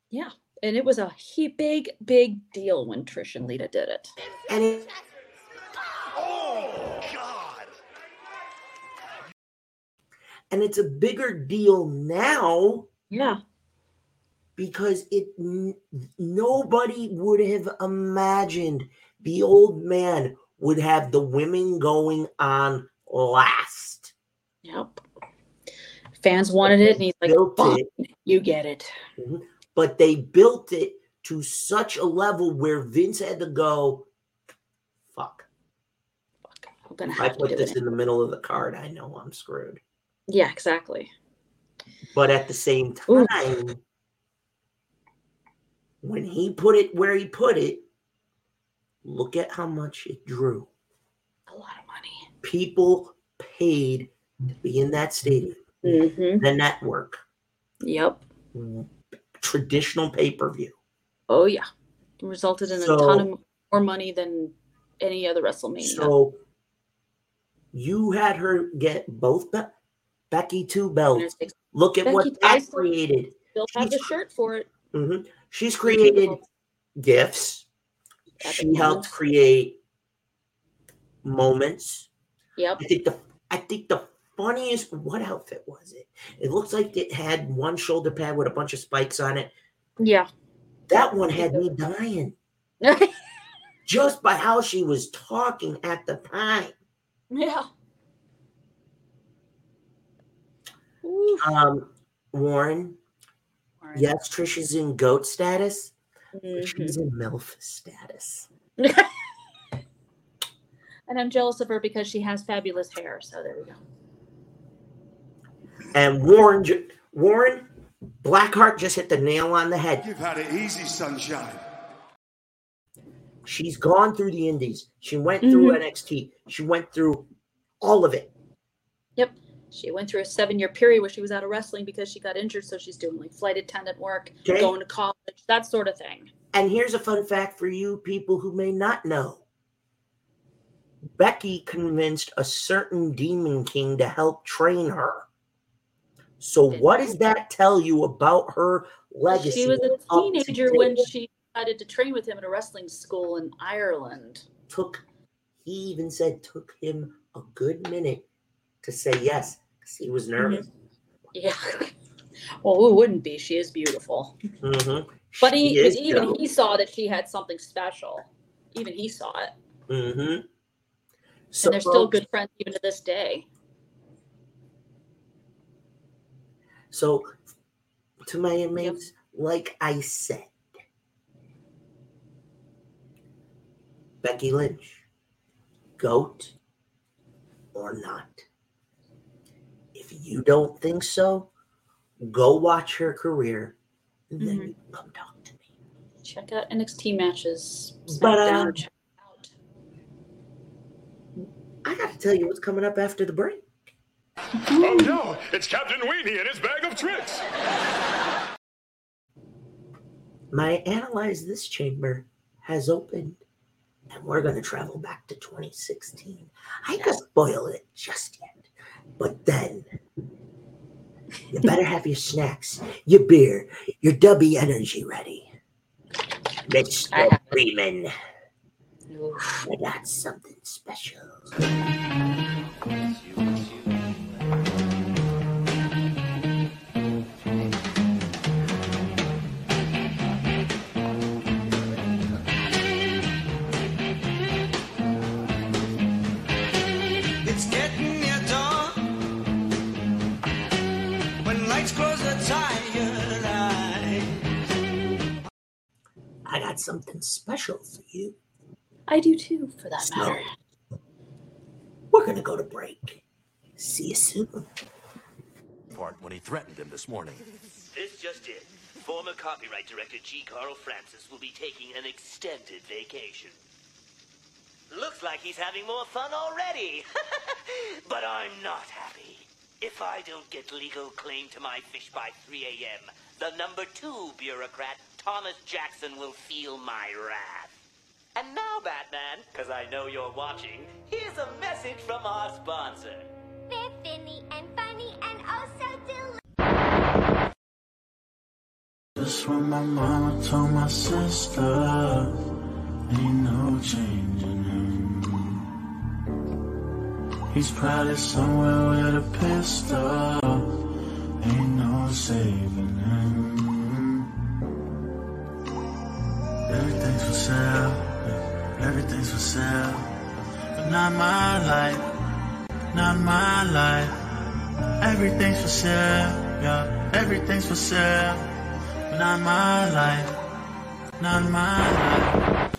Yeah. And it was a he- big, big deal when Trish and Lita did it. And it, Oh, God. and it's a bigger deal now Yeah. because it n- nobody would have imagined the old man would have the women going on last. Yep. Fans wanted it, and he's like, "Fine, it. you get it." Mm-hmm. but they built it to such a level where Vince had to go, fuck. I'm gonna I put this it. in the middle of the card, I know I'm screwed. Yeah, exactly. But at the same Ooh. time, when he put it where he put it, look at how much it drew. A lot of money. People paid to be in that stadium. Mm-hmm. The network, Yep. traditional pay per view. Oh yeah. Resulted in So- a ton of more money than any other WrestleMania. So you had her get both Be- Becky two belts. Look at what Becky, I that created. Still have the shirt for it. Mhm. She's created gifts. She Epic helped create moments. Yep. I think the I think the funniest what outfit was it? It looks like it had one shoulder pad with a bunch of spikes on it. Yeah. That one had me dying just by how she was talking at the time. yeah. Um, Warren, Warren. yes, Trish is in goat status. but Mhm. She's in MILF status. And I'm jealous of her because she has fabulous hair. So there we go. And Warren, Warren, Blackheart just hit the nail on the head. You've had it easy, sunshine. She's gone through the indies. She went through Mhm. NXT. She went through all of it. Yep. She went through a seven year period where she was out of wrestling because she got injured. So she's doing like flight attendant work, Okay. going to college, that sort of thing. And here's a fun fact for you people who may not know. Becky convinced a certain Demon King to help train her. So, what does that tell you about her legacy? She was a teenager when she decided to train with him at a wrestling school in Ireland. took. He even said took him a good minute to say yes because he was nervous. Yeah. Well, who wouldn't be? She is beautiful. Mhm. But he, is even he saw that she had something special. Even he saw it. Mm-hmm. So and they're still good friends even to this day. So, to my inmates, like I said, Becky Lynch, goat or not. If you don't think so, go watch her career and then Mhm. you come talk to me. Check out NXT matches. But, uh, I got to tell you what's coming up after the break. Oh no, it's Captain Weenie and his bag of tricks. My Analyze This chamber has opened, and we're going to travel back to 2016. I ain't going to spoil it just yet, but then you better have your snacks, your beer, your dubby energy ready. Mr. Freeman, I got something special. Something special for you. I do too, for that So, matter. we're going to go to break. See you soon. Part when he threatened him this morning. This just in. Former copyright director G. Carl Francis will be taking an extended vacation. Looks like he's having more fun already. but I'm not happy. If I don't get legal claim to my fish by 3 a.m., the number two bureaucrat, Thomas Jackson, will feel my wrath. And now, Batman, because I know you're watching, here's a message from our sponsor. They're finny and funny and oh so delicious. Just when my mama told my sister, ain't no changing him. He's probably somewhere with a pistol, ain't no saving him. Everything's for sale, everything's for sale, but not my life, not my life. Everything's for sale, yeah, everything's for sale. But not my life, not my life.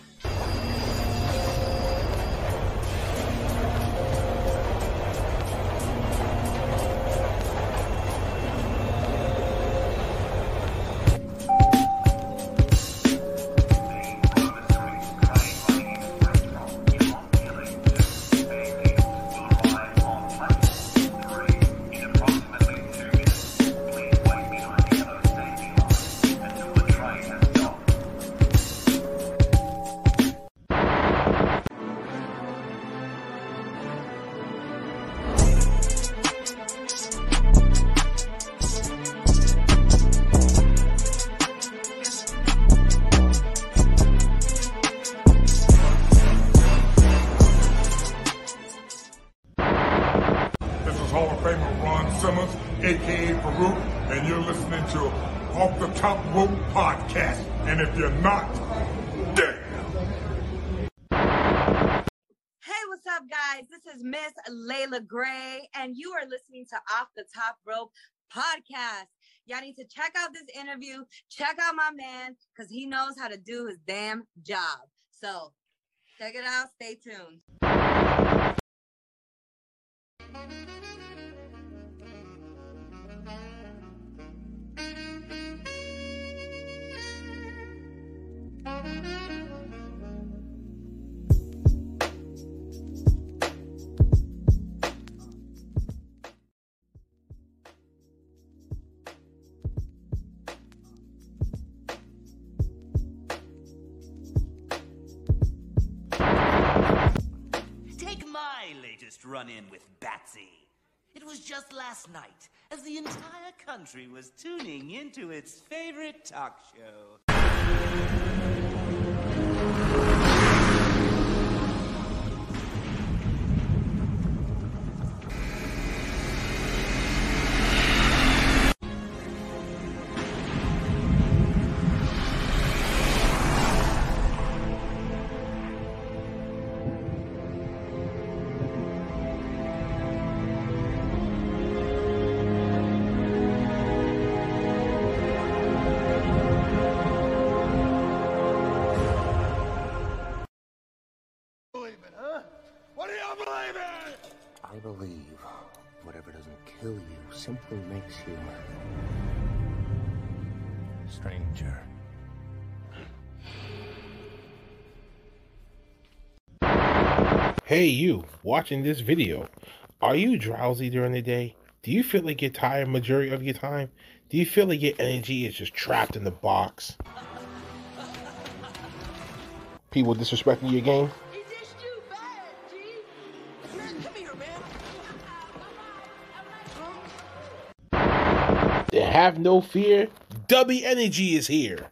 Top Rope Podcast. Y'all need to check out this interview. Check out my man, because he knows how to do his damn job. So check it out. Stay tuned. Latest run in with Batsy. It was just last night as the entire country was tuning into its favorite talk show. Kill you simply makes you stranger. Hey, you watching this video. Are you drowsy during the day? Do you feel like you're tired majority of your time? Do you feel like your energy is just trapped in the box? People disrespecting your game? Have no fear. W Energy is here.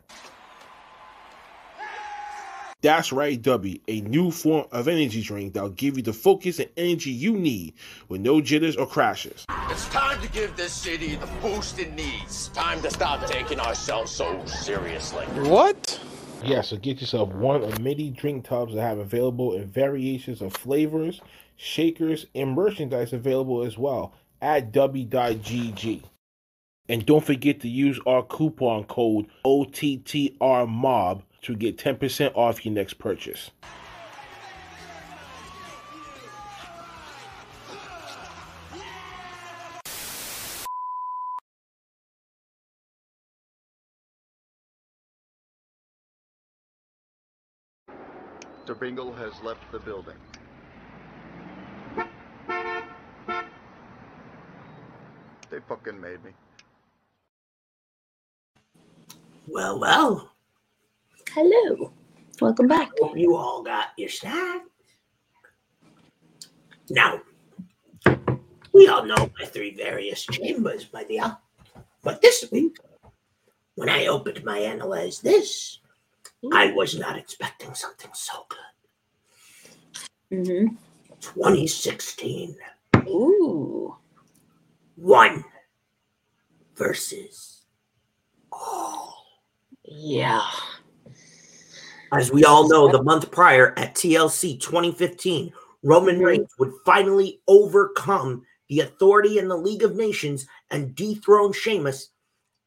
That's right, W, a new form of energy drink that'll give you the focus and energy you need with no jitters or crashes. It's time to give this city the boost it needs. Time to stop taking ourselves so seriously. What? Yeah, so get yourself one of many drink tubs that have available in variations of flavors, shakers, and merchandise available as well at w.gg. And don't forget to use our coupon code OTTRMOB to get 10% off your next purchase. Mr. Bingle has left the building. They fucking made me. Well, well. Hello. Welcome back. Hope you all got your snack. Now, we all know my three various chambers, my dear. But this week, when I opened my analyze this, I was not expecting something so good. Mm-hmm. 2016. Ooh. One versus Yeah. As we all know, the month prior at TLC 2015, Roman mm-hmm. Reigns would finally overcome the authority in the League of Nations and dethrone Sheamus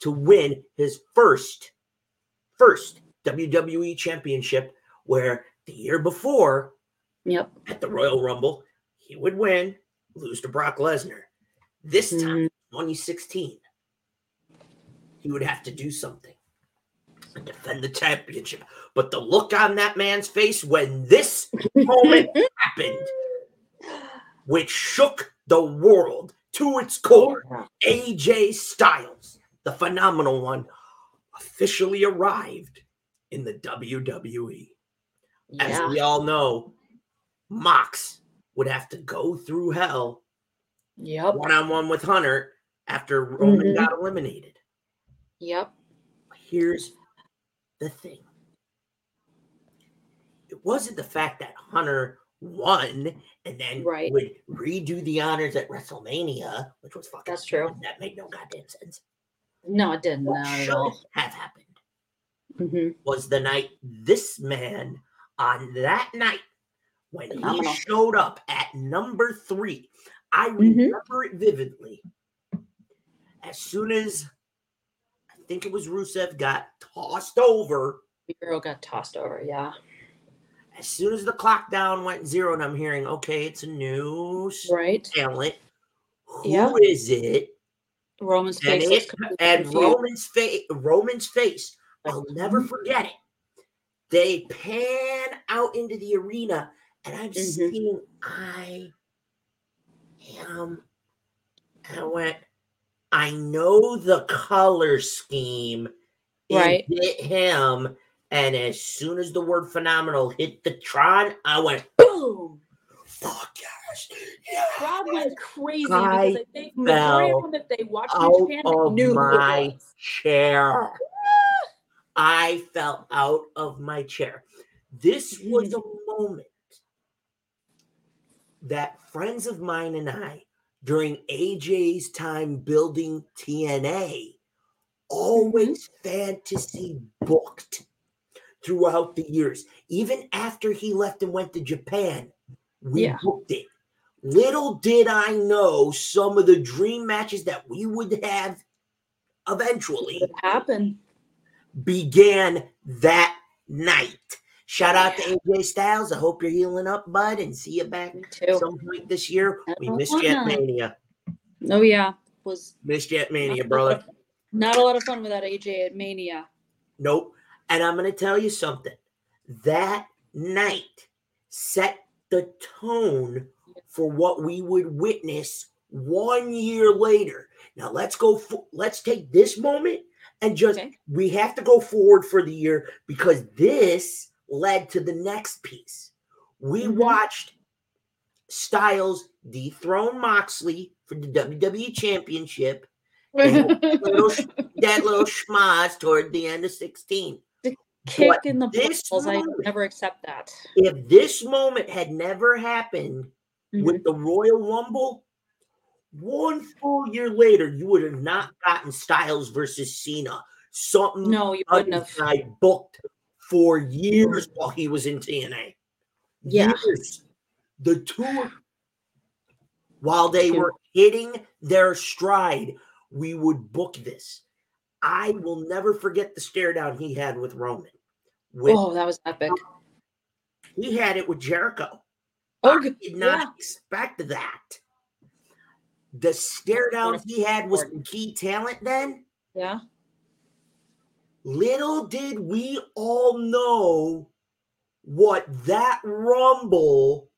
to win his first, first WWE Championship. Where the year before, yep, at the Royal Rumble, he would win, lose to Brock Lesnar. This time, mm-hmm. 2016, he would have to do something and defend the championship. But the look on that man's face when this moment happened, which shook the world to its core, AJ Styles, the phenomenal one, officially arrived in the WWE. As Yeah. we all know, Mox would have to go through hell Yep. one on one with Hunter after Roman Mhm. got eliminated. Yep. Here's the thing it wasn't the fact that Hunter won, and then Right. would redo the honors at WrestleMania, which was fucking That's true. That made no goddamn sense. No, it didn't. What at should have happened hmm was the night this man on that night when he showed up at number three. I Mhm. remember it vividly. As soon as think it was Rusev got tossed over, Miro got tossed over. Yeah. as soon as the clock down went zero, and I'm hearing, okay, it's a new Right. talent. Who is Yeah. it? Roman's And, face it, and confused. Roman's face, Roman's face, I'll never forget it. They pan out into the arena, and I'm Mhm. seeing I am. And I went, I know the color scheme. Right. hit him, and as soon as the word phenomenal hit the Tron, I went, Boom! fuck yes. Crowd went crazy I because I think majority fell of them, if they watched out Japan, of knew my chair. Ah. I fell out of my chair. This was mm. a moment that friends of mine and I, during AJ's time building TNA, mm-hmm. always fantasy booked throughout the years. Even after he left and went to Japan, we Yeah. booked it. Little did I know some of the dream matches that we would have eventually It happened. began that night. Shout out to AJ Styles. I hope you're healing up, bud, and see you back too. some point this year. We missed wow. Jet Mania. Oh yeah, was Missed Jet Mania, brother. not a lot of fun without AJ at Mania. Nope. And I'm going to tell you something. That night set the tone for what we would witness one year later. Now let's go. Let's take this moment and just we have to go forward for the year because this led to the next piece. We watched Styles dethrone Moxley for the WWE Championship. that little, that little schmaz toward the end of 16. The Kick But in the balls. I moment- would never accept that. If this moment had never happened Mm-hmm. with the Royal Rumble, one full year later, you would have not gotten Styles versus Cena. Something No, you wouldn't have. I booked for years while he was in TNA. Yeah. Years. The two, while they were hitting their stride, we would book this. I will never forget the stare down he had with Roman. With, oh, that was epic. he had it with Jericho. Oh, I did not yeah. expect that. The stare down he had was some key talent then. Yeah. Little did we all know what that rumble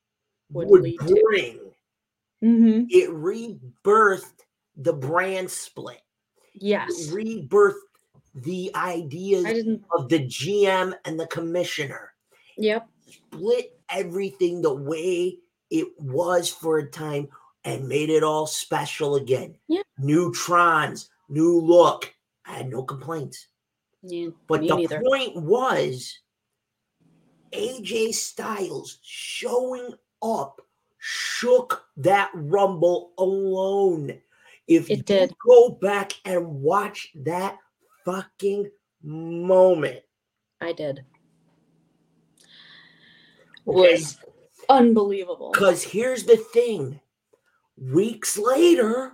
Would would, bring. Mm-hmm. It rebirthed the brand split. Yes. It rebirthed the ideas of the GM and the commissioner. Yep. split everything the way it was for a time and made it all special again. Yeah. New Trons, new look. I had no complaints. Yeah, But the neither. point was AJ Styles showing up shook that rumble alone. If It you did. go back and watch that fucking moment, I did. Okay. Was unbelievable. Because here's the thing weeks later,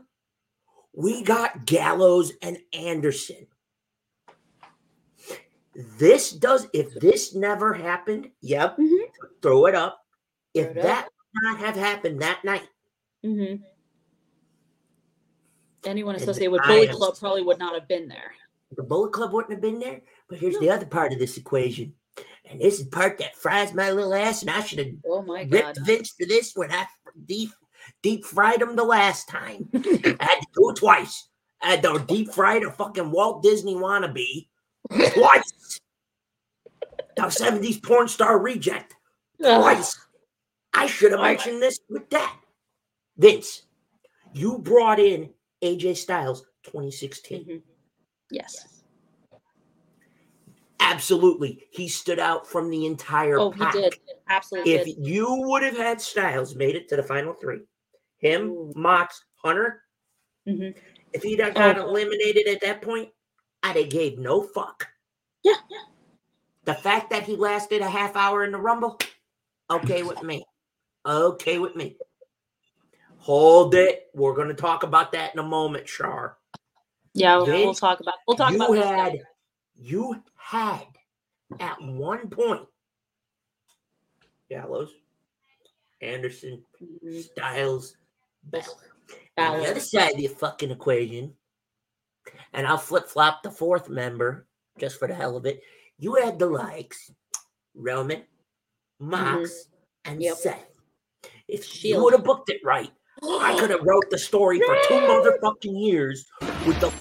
we got Gallows and Anderson. This does, if this never happened, yep, throw it up. If Mm-hmm. It that would not have happened that night, Mm-hmm. Anyone associated with Bullet Club probably would not have been there. the Bullet Club wouldn't have been there. But here's the other part of this equation. And this is the part that fries my little ass, and I should have Oh my ripped god. Vince for this when I deep deep fried him the last time. I had to do it twice. I had to deep fried a fucking Walt Disney wannabe twice. Now 70s porn star reject twice. I should have mentioned this with that. Vince, you brought in AJ Styles 2016. Yes. Absolutely. He stood out from the entire Oh, he pack. did. Absolutely If did. you would have had Styles made it to the final three, him, Mox, Hunter, Mhm. if he'd have got Oh. eliminated at that point, I'd have gave no fuck. Yeah, yeah. The fact that he lasted a half hour in the Rumble, okay with me. Okay with me. Hold it. We're going to talk about that in a moment, Shar. Yeah, we'll, we'll talk about we'll talk you about this had, you had at one point Gallows, Anderson, mm-hmm. Styles, Balor. On the other side of the fucking equation, and I'll flip flop the fourth member just for the hell of it. You had the likes Roman, Mox, mm-hmm. and Yep. Seth. If Shield. would have booked it right, I could have wrote the story for two motherfucking years with the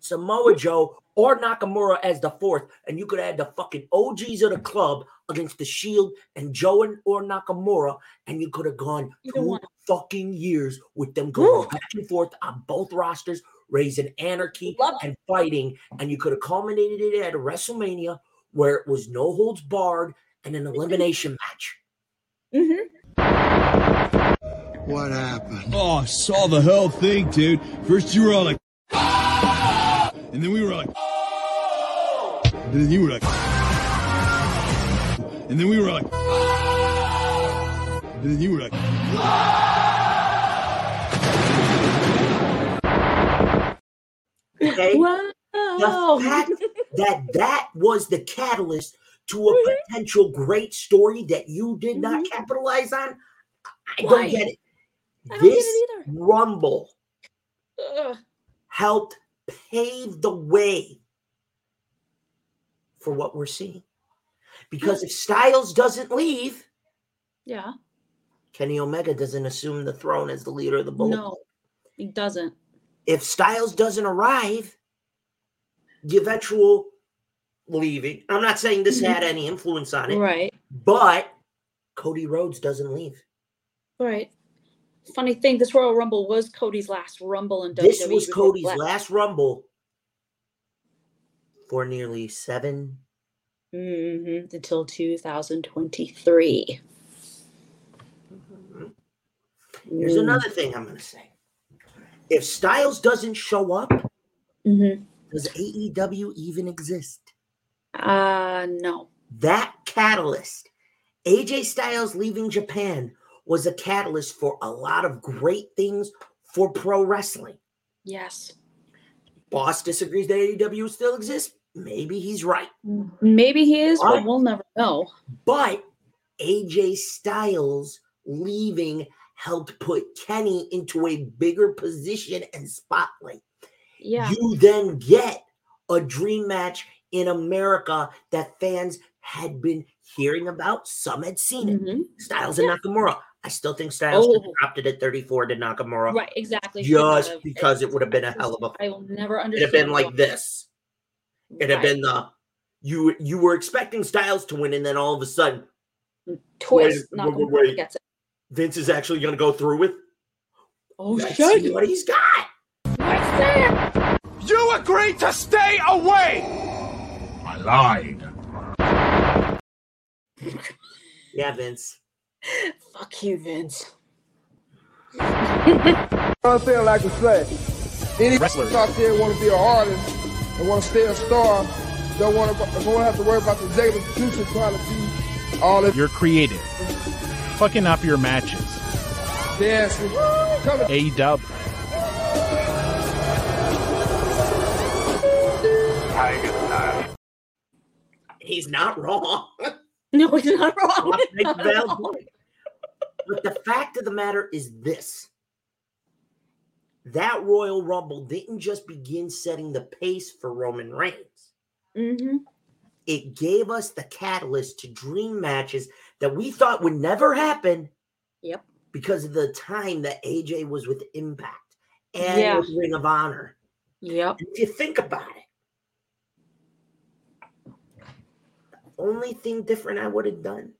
Samoa Joe or Nakamura as the fourth, and you could have had the fucking OGs of the club against the Shield and Joe and or Nakamura, and you could have gone Either two one. fucking years with them going back and forth on both rosters, raising anarchy and fighting, and you could have culminated it at a WrestleMania where it was no holds barred and an elimination match. What happened? Oh, I saw the whole thing, dude. First you were all like, and then we were like, and then you were like, and then we were like, and then you were like, Okay. Wow. The fact that that was the catalyst to a mm-hmm. potential great story that you did not mm-hmm. capitalize on, I Why? don't get it. Don't get it This rumble Ugh. helped pave the way for what we're seeing. Because mm. if Styles doesn't leave, Yeah. Kenny Omega doesn't assume the throne as the leader of the Bullet. No, he doesn't. If Styles doesn't arrive, the eventual leaving. I'm not saying this had any influence on it, Right. but Cody Rhodes doesn't leave. Right. Funny thing, this Royal Rumble was Cody's last Rumble in WWE. This was Cody's left. last Rumble for nearly seven. Mhm, Until 2023. Here's Mm. another thing I'm going to say. If Styles doesn't show up, Mhm. does AEW even exist? Uh no. That catalyst, AJ Styles leaving Japan, was a catalyst for a lot of great things for pro wrestling. Yes. Boss disagrees that AEW still exists. Maybe he's right. Maybe he is, but Right. we'll never know. But AJ Styles leaving helped put Kenny into a bigger position and spotlight. Yeah. You then get a dream match in America that fans had been hearing about. Some had seen it. Styles and Nakamura. I still think Styles Mm-hmm. Oh. dropped it at 34 to Nakamura. Right, exactly. Just because it would have been a hell of a I will never understand. It'd have been like this. It'd have been the you you were expecting Styles to win, and then all of a sudden, Twist. wait, Not wait, wait. Gets it. Vince is actually going to go through with. Oh Let's shit! see what he's got. You agreed to stay away! I lied. Yeah, Vince. Fuck you, Vince. One thing I like to say, any wrestlers out there want to be an artist and want to stay a star, don't want to don't want to have to worry about the executive producer trying to be all this You're creative. Fucking up your matches. dancing. Coming. A dub. He's not wrong. No, he's not wrong. Make a valid point. But the fact of the matter is this that Royal Rumble didn't just begin setting the pace for Roman Reigns. Mm-hmm. It gave us the catalyst to dream matches that we thought would never happen Yep. because of the time that AJ was with Impact and Yeah. with Ring of Honor. Yep. If you think about it, the only thing different I would have done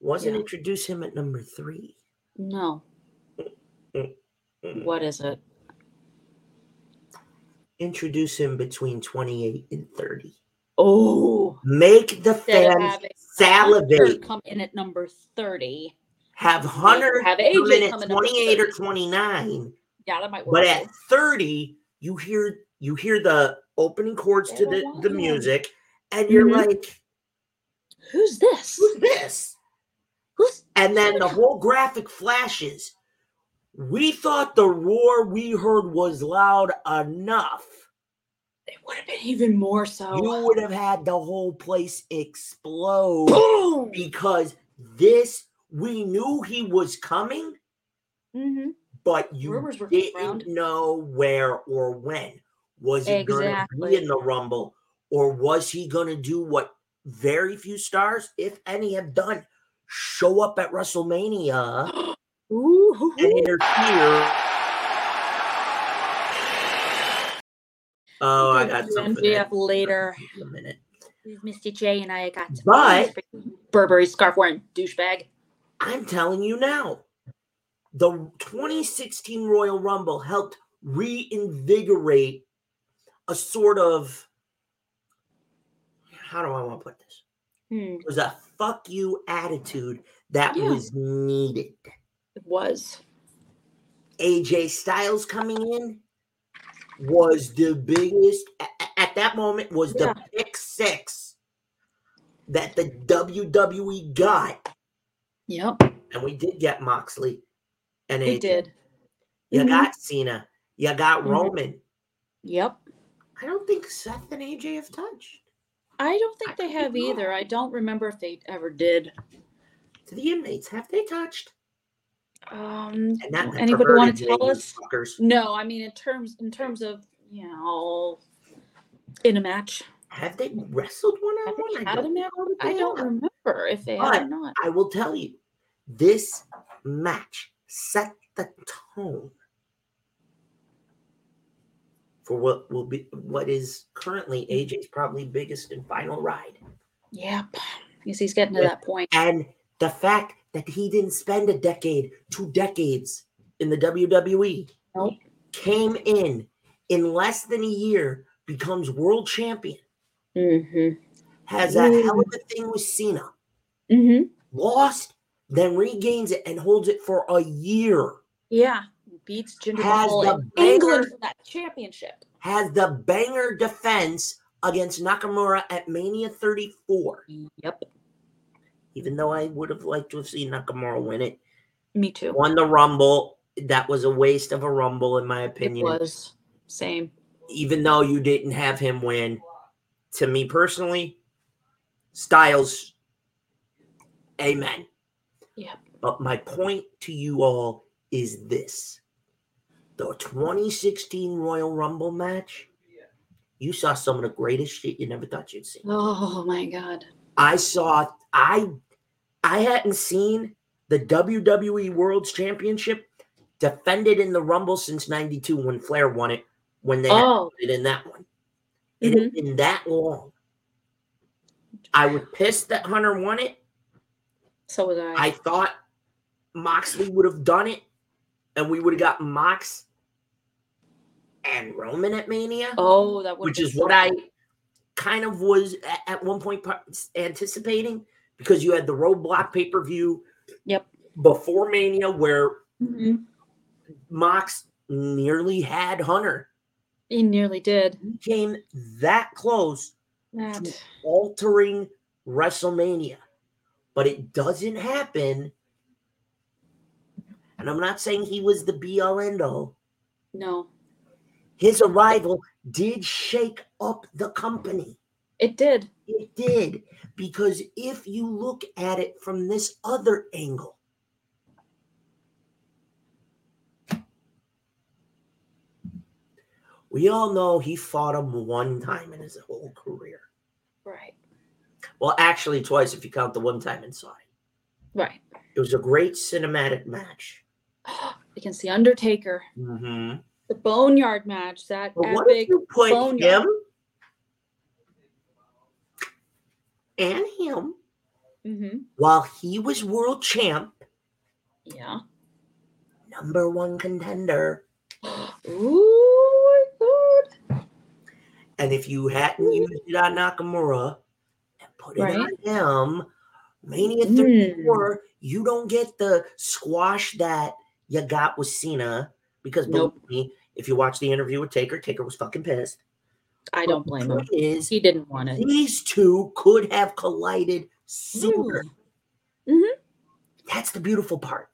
wasn't Yeah. introduce him at number three. No. Mm-mm. What is it? Introduce him between 28 and 30. Oh, Make the fans salivate. Come in at number thirty. Have Hunter Have AJ in come at in number 28 or 29. Yeah, that might work. But at 30, you hear you hear the opening chords to the, the music, and you're Mhm. like, Who's this? Who's this? Who's and then the whole graphic flashes. We thought the roar we heard was loud enough. It would have been even more so. You would have had the whole place explode Boom! because this we knew he was coming, Mm-hmm. but you Rumors didn't around. know where or when. Was he going to be in the Rumble, or was he going to do what very few stars, if any, have done? Show up at WrestleMania and interfere. Oh, I got something. MJF later. In a minute. Mr. J and I got But- Burberry scarf wearing douchebag. I'm telling you now, the 2016 Royal Rumble helped reinvigorate a sort of how do I want to put this? Hmm. It was a fuck you attitude that Yeah. was needed. It was. AJ Styles coming in was the biggest at that moment was the Yeah. pick six that the WWE got, Yep. and we did get Moxley and AJ. did. You Mhm. got Cena. You got Mhm. Roman. Yep. I don't think Seth and AJ have touched. I don't think they have either. I don't remember if they ever did. To the inmates, have they touched? Um, And that anybody want to tell us? fuckers. No, I mean in terms in terms of you know in a match. Have they wrestled one on Have one? a match? I don't remember if they have But or not. I will tell you, this match set the tone for what will be what is currently AJ's probably biggest and final ride. Yep. Because he's getting to that point. And the fact that he didn't spend a decade, two decades in the WWE, Nope. came in in less than a year, becomes world champion, Mm-hmm. has a hell of a thing with Cena, Mm-hmm. lost, then regains it and holds it for a year. Yeah. Beats Jinder Has Mahal in banger- England for that championship. Has the banger defense against Nakamura at Mania 34. Yep. Even though I would have liked to have seen Nakamura win it, Me too. won the Rumble. That was a waste of a Rumble, in my opinion. It was. Same. Even though you didn't have him win, to me personally, Styles, amen. Yeah. But my point to you all is this the 2016 Royal Rumble match, you saw some of the greatest shit you never thought you'd see. Oh my god. I saw I I hadn't seen the WWE World's Championship defended in the Rumble since 92 when Flair won it when they Oh. it in that one. It had mm-hmm. been that long. I was pissed that Hunter won it. So was I. I thought Moxley would have done it and we would have got Mox and Roman at Mania. Oh, that would which is what I kind of was at, one point anticipating because you had the Roadblock pay per view. Yep. Before Mania, where hmm Mox nearly had Hunter, He nearly did. came that close That. to altering WrestleMania, but it doesn't happen. And I'm not saying he was the be all end all. No. His arrival did shake up the company. It did. It did. Because if you look at it from this other angle, we all know he fought him one time in his whole career. Right. Well, actually, twice if you count the one time inside. Right. It was a great cinematic match. Against the Undertaker. Mm-hmm. The Boneyard match. That But what if epic you put Boneyard. him and him Mm-hmm. while he was world champ, Yeah. number one contender, Ooh, my God. And if you hadn't used it on Nakamura and put it Right. on him, Mania Mm. 34, you don't get the squash that you got with Cena because believe me, if you watch the interview with Taker, Taker was fucking pissed. I don't blame him. Is, He didn't want it. these two could have collided sooner. Mhm. That's the beautiful part.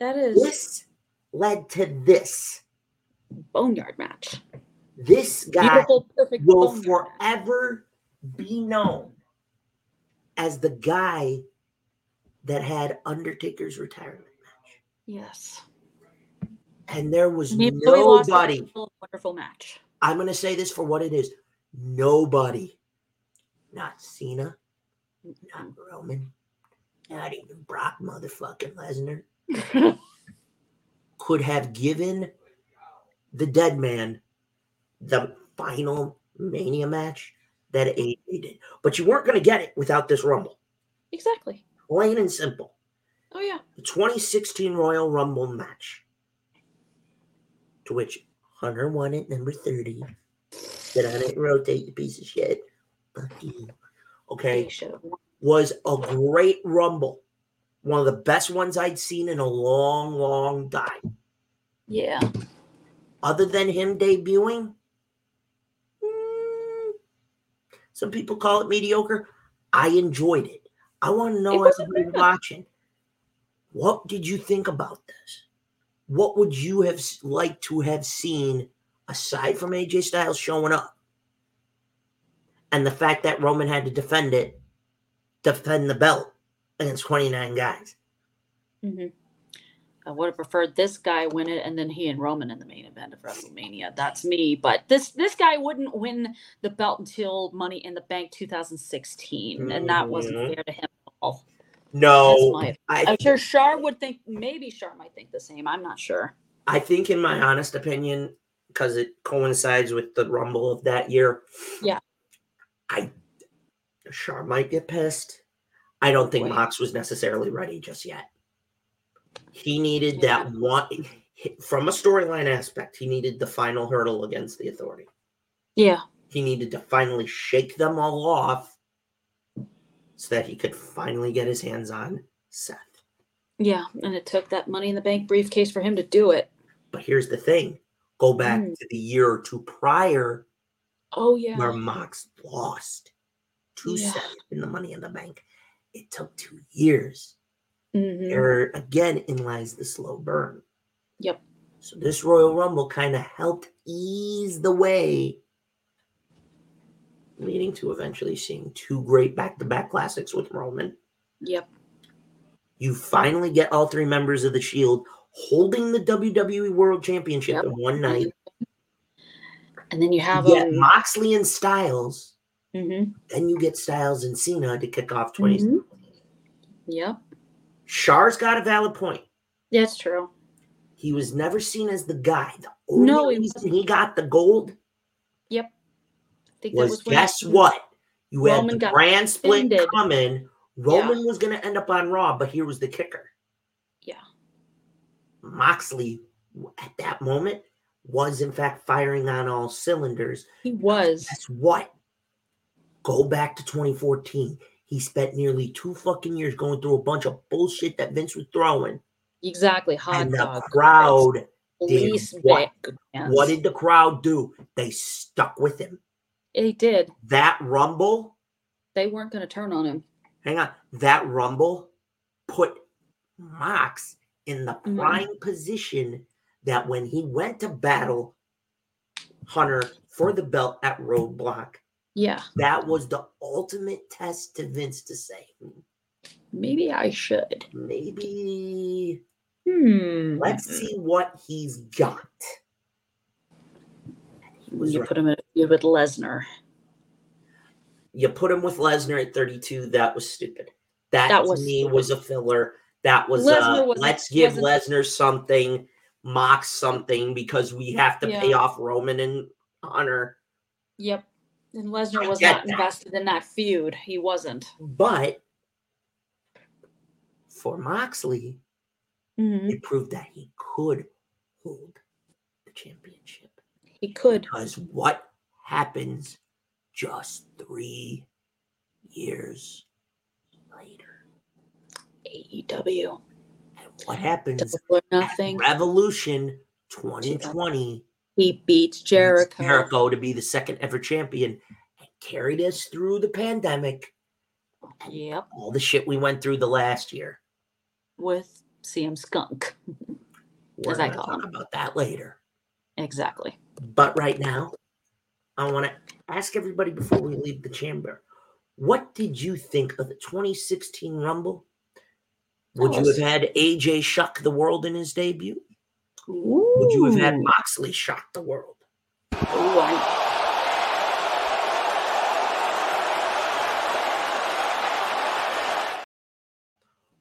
That is This led to this. boneyard match. This guy Beautiful, will forever be known as the guy that had Undertaker's retirement. Match. Yes. And there was And even though lost, it was nobody, wonderful match. I'm going to say this for what it is nobody, not Cena, not Roman, not even Brock motherfucking Lesnar, could have given the dead man the final Mania match that AJ did. But you weren't going to get it without this Rumble. Exactly. Plain and simple. Oh yeah. The 2016 Royal Rumble match, to which Hunter won at number 30. Sit on it and rotate, you piece of shit. Fuck you. Okay. He should have won. Was a great Rumble. One of the best ones I'd seen in a long, long time. Yeah. Other than him debuting, mm, some people call it mediocre. I enjoyed it. I want to know everybody watching. What did you think about this? What would you have liked to have seen aside from AJ Styles showing up? And the fact that Roman had to defend it, defend the belt against 29 guys. hmm I would have preferred this guy win it and then he and Roman in the main event of WrestleMania. That's me. But this this guy wouldn't win the belt until Money in the Bank 2016, and that wasn't Mhm. fair to him at all. No, my. I, I'm sure Shar would think. Maybe Shar might think the same. I'm not sure. I think, in my honest opinion, because it coincides with the Rumble of that year, Yeah. I Shar might get pissed. I don't think Boy. Mox was necessarily ready just yet. He needed Yeah. that one from a storyline aspect. He needed the final hurdle against the Authority. Yeah. He needed to finally shake them all off, so that he could finally get his hands on Seth. Yeah. And it took that Money in the Bank briefcase for him to do it. But here's the thing: go back Mm. to the year or two prior Oh yeah. where Mox lost to Yeah. Seth in the Money in the Bank. It took two years. Mhm. There again in lies the slow burn. Yep. So this Royal Rumble kind of helped ease the way, leading to eventually seeing two great back-to-back classics with Roman. Yep. You finally get all three members of the Shield holding the WWE World Championship in one night. And then you have You um, Moxley and Styles. mhm. Then you get Styles and Cena to kick off 20. Mhm. Yep. Char's got a valid point. That's true. He was never seen as the guy. The only No, he reason he got the gold Yep. Think that was, was when guess what? You had Roman the brand split offended. coming. Roman was going to end up on Raw, but here was the kicker. Yeah. Moxley, at that moment, was in fact firing on all cylinders. He was. Guess what? Go back to 2014. He spent nearly two fucking years going through a bunch of bullshit that Vince was throwing. Exactly. Hot and the dog. crowd did what? What did the crowd do? They stuck with him. They did. That rumble, They weren't going to turn on him. hang on, that rumble put Mox in the Mhm. prime position that when he went to battle Hunter for the belt at Roadblock, Yeah. that was the ultimate test to Vince to say, "Hmm, Maybe I should. maybe Hmm. let's see what he's got. He was You right. put him in a feud with Lesnar. you put him with Lesnar at 32. That was stupid. That, That was me stupid. was a filler. That was uh, wasn't- let's give Lesnar something, mock something because we have to pay off Roman and Hunter. Yep. And Lesnar I was not that. invested in that feud. He wasn't. But for Moxley, Mhm. it proved that he could hold the championship. He could. Because what happens just three years later. AEW. What happens? Nothing. Revolution 2020. He beats Jericho. Jericho to be the second ever champion and carried us through the pandemic. Yep. All the shit we went through the last year. With CM Skunk. We're As I call talk him. about that later. Exactly. But right now, I want to ask everybody before we leave the chamber what did you think of the 2016 Rumble? Would you have had AJ shock the world in his debut? Would you have had Moxley shock the world? Ooh, I,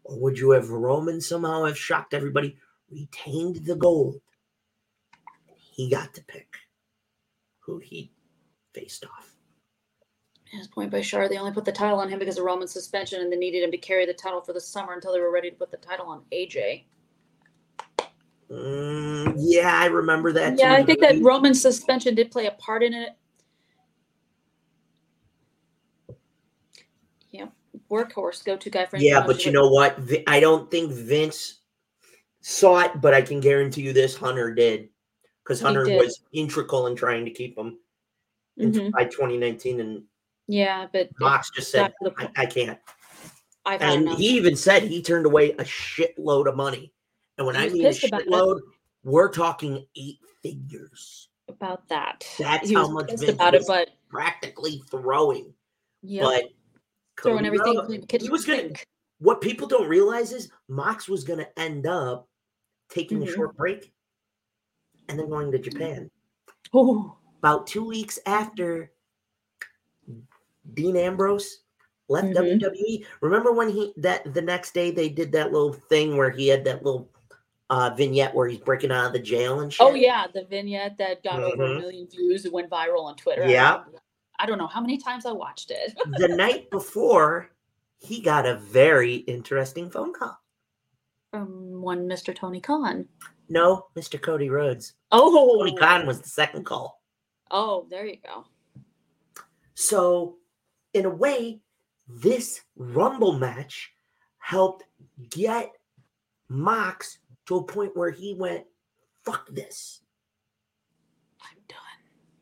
Or would you have Roman somehow have shocked everybody, retained the gold? He got to pick who he faced off. His point by Shar, they only put the title on him because of Roman's suspension and they needed him to carry the title for the summer until they were ready to put the title on AJ. Mm, yeah, I remember that. Yeah, too. I think that Roman's suspension did play a part in it. Yeah, workhorse, go-to guy for Yeah, but you know what? I don't think Vince saw it, but I can guarantee you this Hunter did. Because Hunter was integral in trying to keep him Mhm. by 2019, and Yeah, but Mox just said, back to the I, I can't. I've And enough. he even said he turned away a shitload of money. And when I mean a pissed about it. shitload, we're talking eight figures. about that. That's how much Vince about it, but practically throwing. yeah, But throwing everything Rhodes- between the kitchen he was gonna what people don't realize is Mox was gonna end up taking a Mhm. short break and then going to Japan. Oh, About two weeks after Dean Ambrose left Mhm. WWE. Remember when he that the next day they did that little thing where he had that little uh vignette where he's breaking out of the jail and shit? oh yeah, the vignette that got over a Mhm. million views and went viral on Twitter. Yeah. I don't know how many times I watched it. the night before, he got a very interesting phone call. From one Mr. Tony Khan. No, Mr. Cody Rhodes. Oh, Tony Khan was the second call. Oh, there you go. So, in a way, this Rumble match helped get Mox to a point where he went, fuck this. I'm done.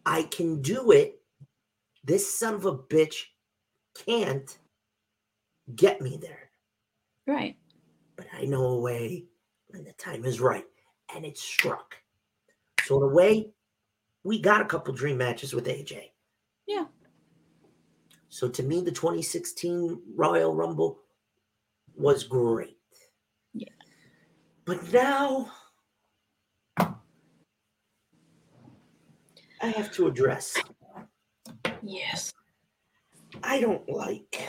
I can do it. This son of a bitch can't get me there. Right. But I know a way when the time is right. And it struck. So, in a way, we got a couple dream matches with AJ. Yeah. So to me, the 2016 Royal Rumble was great. Yeah. But now I have to address Yes. I don't like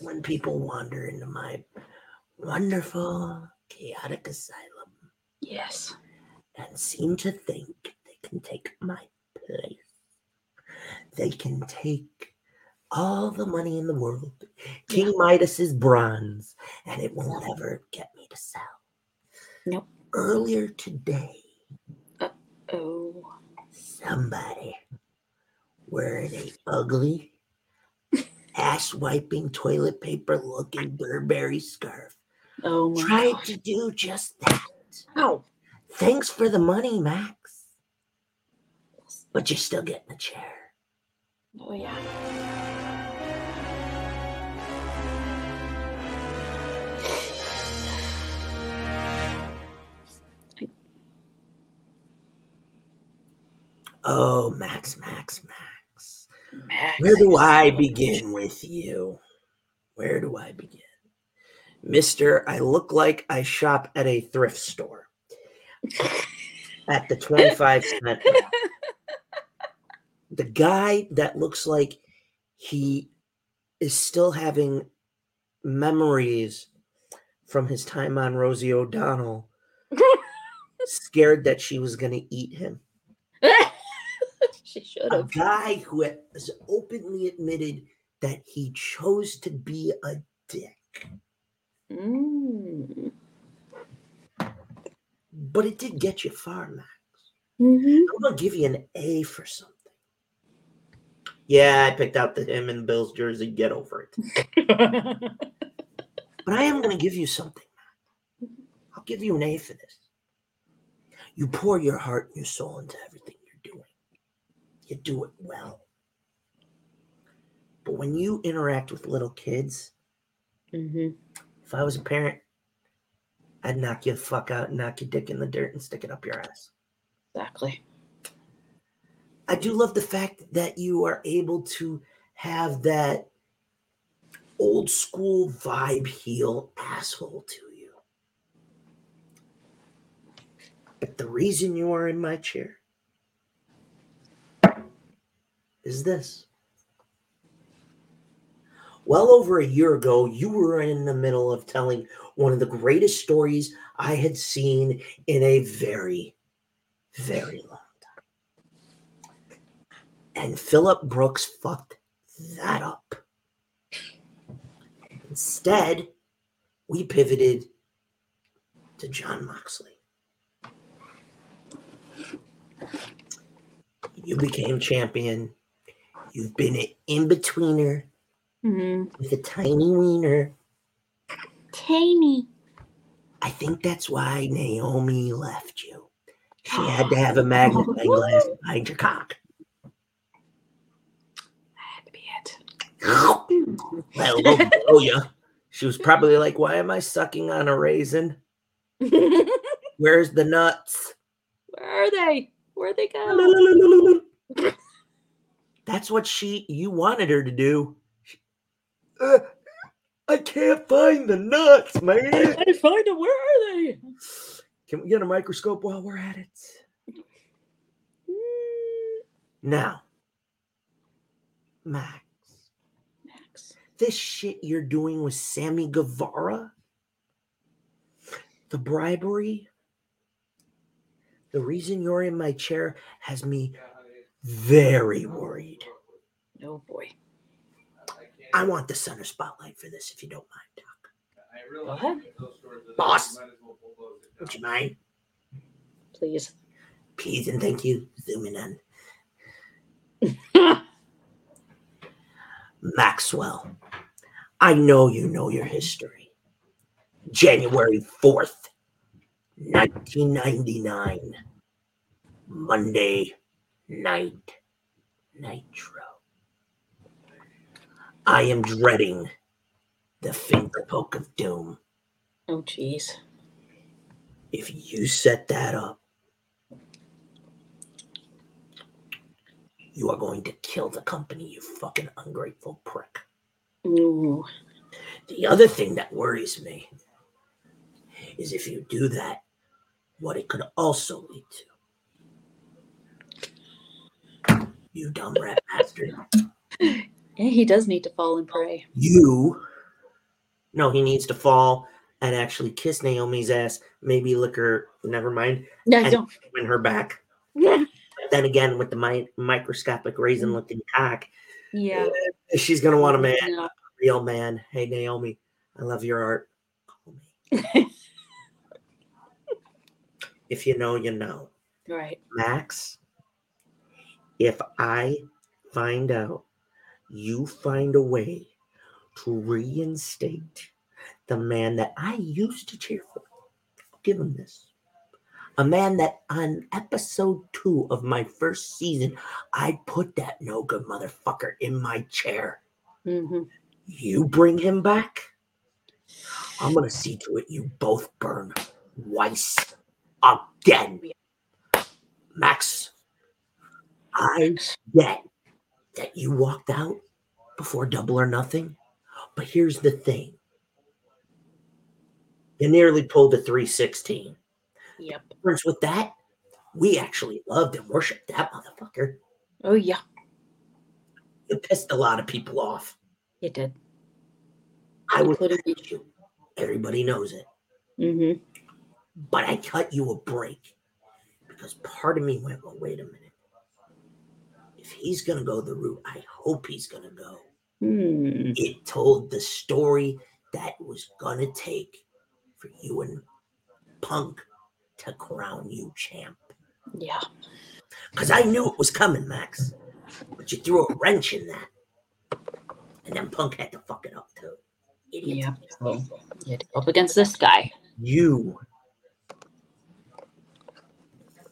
when people wander into my wonderful, chaotic asylum Yes. and seem to think they can take my place. They can take all the money in the world, King Midas's bronze, and it will never get me to sell. Nope. Earlier today, Oh. somebody wearing a ugly, ass wiping toilet paper looking Burberry scarf Oh my tried God. to do just that. Ow. Thanks for the money, Max. But you're still getting the chair. Oh yeah. Oh, Max, Max, Max. Max. Where do I begin with you? Where do I begin? Mister, I look like I shop at a thrift store at the 25 cent. The guy that looks like he is still having memories from his time on Rosie O'Donnell, scared that she was going to eat him. she should have. a guy who has openly admitted that he chose to be a dick. Mm. But it did get you far, Max. Mhm. I'm gonna give you an A for something. Yeah, I picked out the him and Bill's jersey. Get over it. but I am going to give you something. I'll give you an A for this. You pour your heart and your soul into everything you're doing. You do it well. But when you interact with little kids, Mm-hmm. If I was a parent, I'd knock you the fuck out and knock your dick in the dirt and stick it up your ass. Exactly. I do love the fact that you are able to have that old school vibe heel asshole to you. But the reason you are in my chair is this. Well over a year ago, you were in the middle of telling one of the greatest stories I had seen in a very, very long time. And Phillip Brooks fucked that up. Instead, we pivoted to Jon Moxley. You became champion. You've been an in betweener Mm-hmm. with a tiny wiener. Tiny. I think that's why Naomi left you. She had to have a magnifying glass behind your cock. Well, go blow ya. She was probably like, "Why am I sucking on a raisin? Where's the nuts?" Where are they? Where'd they go? That's what she you wanted her to do. Uh, I can't find the nuts, man. I can't find them. Where are they? Can we get a microscope while we're at it? Now, Max. Max. This shit you're doing with Sammy Guevara, the bribery, the reason you're in my chair has me very worried. Oh boy. I want the center spotlight for this, if you don't mind, Doc. Go ahead. Boss, would you mind? Please. Please and thank you. Zooming in. Maxwell, I know you know your history. January 4th, 1999. Monday night nitro. I am dreading the finger poke of doom. Oh jeez. If you set that up, you are going to kill the company, you fucking ungrateful prick. Ooh. The other thing that worries me is if you do that, what it could also lead to. You dumb rat bastard. Yeah, he does need to fall and pray. You. No, he needs to fall and actually kiss Naomi's ass, maybe lick her, never mind. No, and don't. win her back. Yeah. Then again, with the mi- microscopic raisin looking cock, Yeah. she's going to want a man, No. a real man. Hey, Naomi, I love your art. Call me. if you know, you know. Right. Max, if I find out you find a way to reinstate the man that I used to cheer for, I'll give him this. A man that on episode two of my first season, I put that no good motherfucker in my chair. Mm-hmm. You bring him back, I'm gonna see to it you both burn twice again. Max, I get that you walked out before double or nothing, but here's the thing. You nearly pulled a 316. Yep. Difference with that, we actually loved and worshiped that motherfucker. Oh yeah. You pissed a lot of people off. It did. I would have you. Everybody knows it. Mm-hmm. But I cut you a break because part of me went, well, wait a minute. If he's going to go the route I hope he's going to go, Hmm. it told the story that was going to take for you and Punk to crown you champ. Yeah. Because I knew it was coming, Max. But you threw a wrench in that. And then Punk had to fuck it up too. Idiot. Yep. So you had to up against this guy. You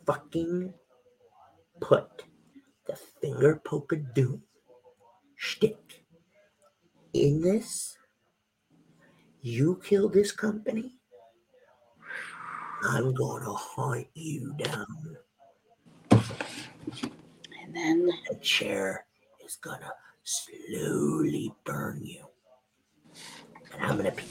fucking put the finger poke of doom shtick in this. You kill this company. I'm gonna hunt you down. And then The chair is gonna slowly burn you. And I'm gonna be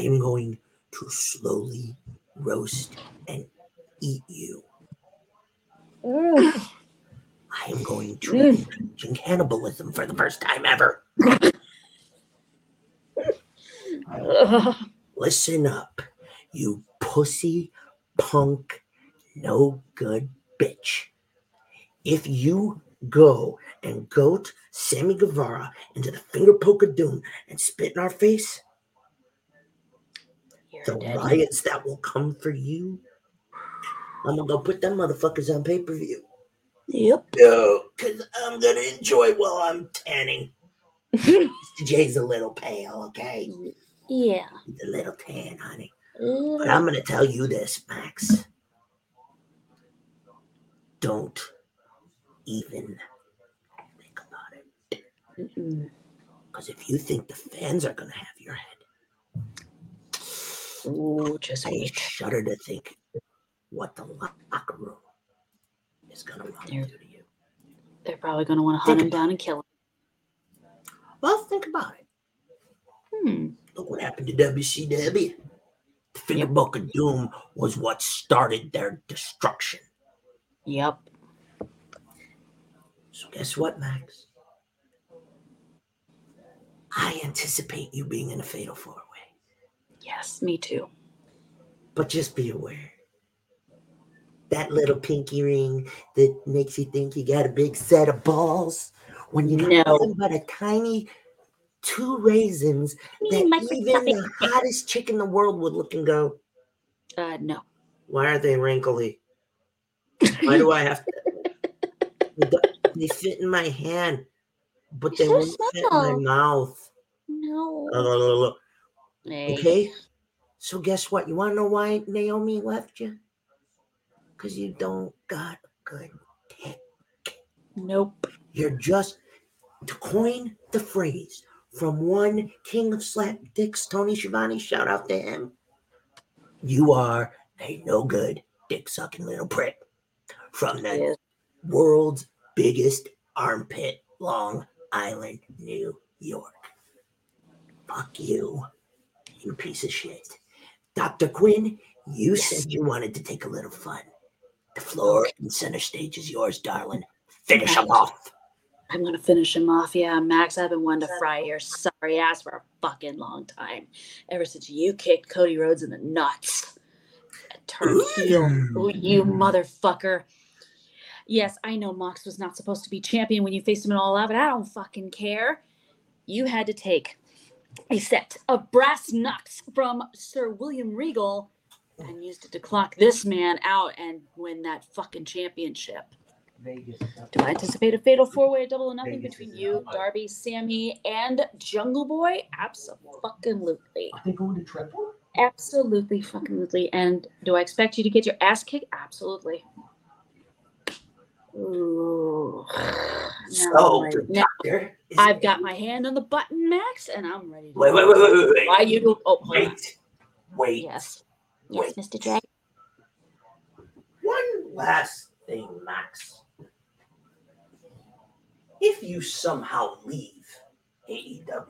I am going to slowly roast and eat you. I am going to engage in cannibalism for the first time ever. Listen up, you pussy punk no good bitch. If you go and goat Sammy Guevara into the finger poke of doom and spit in our face, the riots that will come for you, I'm gonna go put them motherfuckers on pay per view. Yep. No, because I'm gonna enjoy while I'm tanning. Jay's a little pale, okay? Yeah. He's a little tan, honey. But I'm gonna tell you this, Max. Don't even think about it. Because if you think the fans are gonna have your head, Ooh, just I shudder to think what the locker room is gonna want to do to you. They're probably going to want to hunt him down and kill him. Well, think about it. Hmm. Look what happened to WCW. The Finger Poke of Doom was what started their destruction. Yep. So guess what, Max? I anticipate you being in a fatal four. Yes, me too. But just be aware. That little pinky ring that makes you think you got a big set of balls when you No. but a tiny two raisins that even the hottest chick in the world would look and go, Uh, no. Why are they wrinkly? Why do I have to? They fit in my hand, but they So won't fit in my mouth. No. Uh, Okay? So guess what? You want to know why Naomi left you? Because you don't got a good dick. Nope. You're just to coin the phrase from one king of slap dicks, Tony Schiavone. Shout out to him. You are a no good dick sucking little prick from the world's biggest armpit, Long Island, New York. Fuck you, you piece of shit. Dr. Quinn, you said you wanted to take a little fun. The floor and center stage is yours, darling. Finish him off. I'm gonna finish him off. Yeah, Max, I've been one to fry your sorry ass for a fucking long time. Ever since you kicked Cody Rhodes in the nuts. And turned heel. Ooh, you motherfucker. Yes, I know Mox was not supposed to be champion when you faced him in all out, but I don't fucking care. You had to take a set of brass knucks from Sir William Regal and used it to clock this man out and win that fucking championship. Do I anticipate a fatal four way double or nothing between you, Darby, Sammy, and Jungle Boy? Absolutely. Are they going to triple? Absolutely fucking absolutely. And do I expect you to get your ass kicked? Absolutely. Ooh. So, Now, I'm ready. Now, I've got my hand on the button, Max, and I'm ready to Wait, wait, wait, wait, wait, wait. Why you do oh on. Wait, wait. Yes. Yes, Mr. J. One last thing, Max. If you somehow leave AEW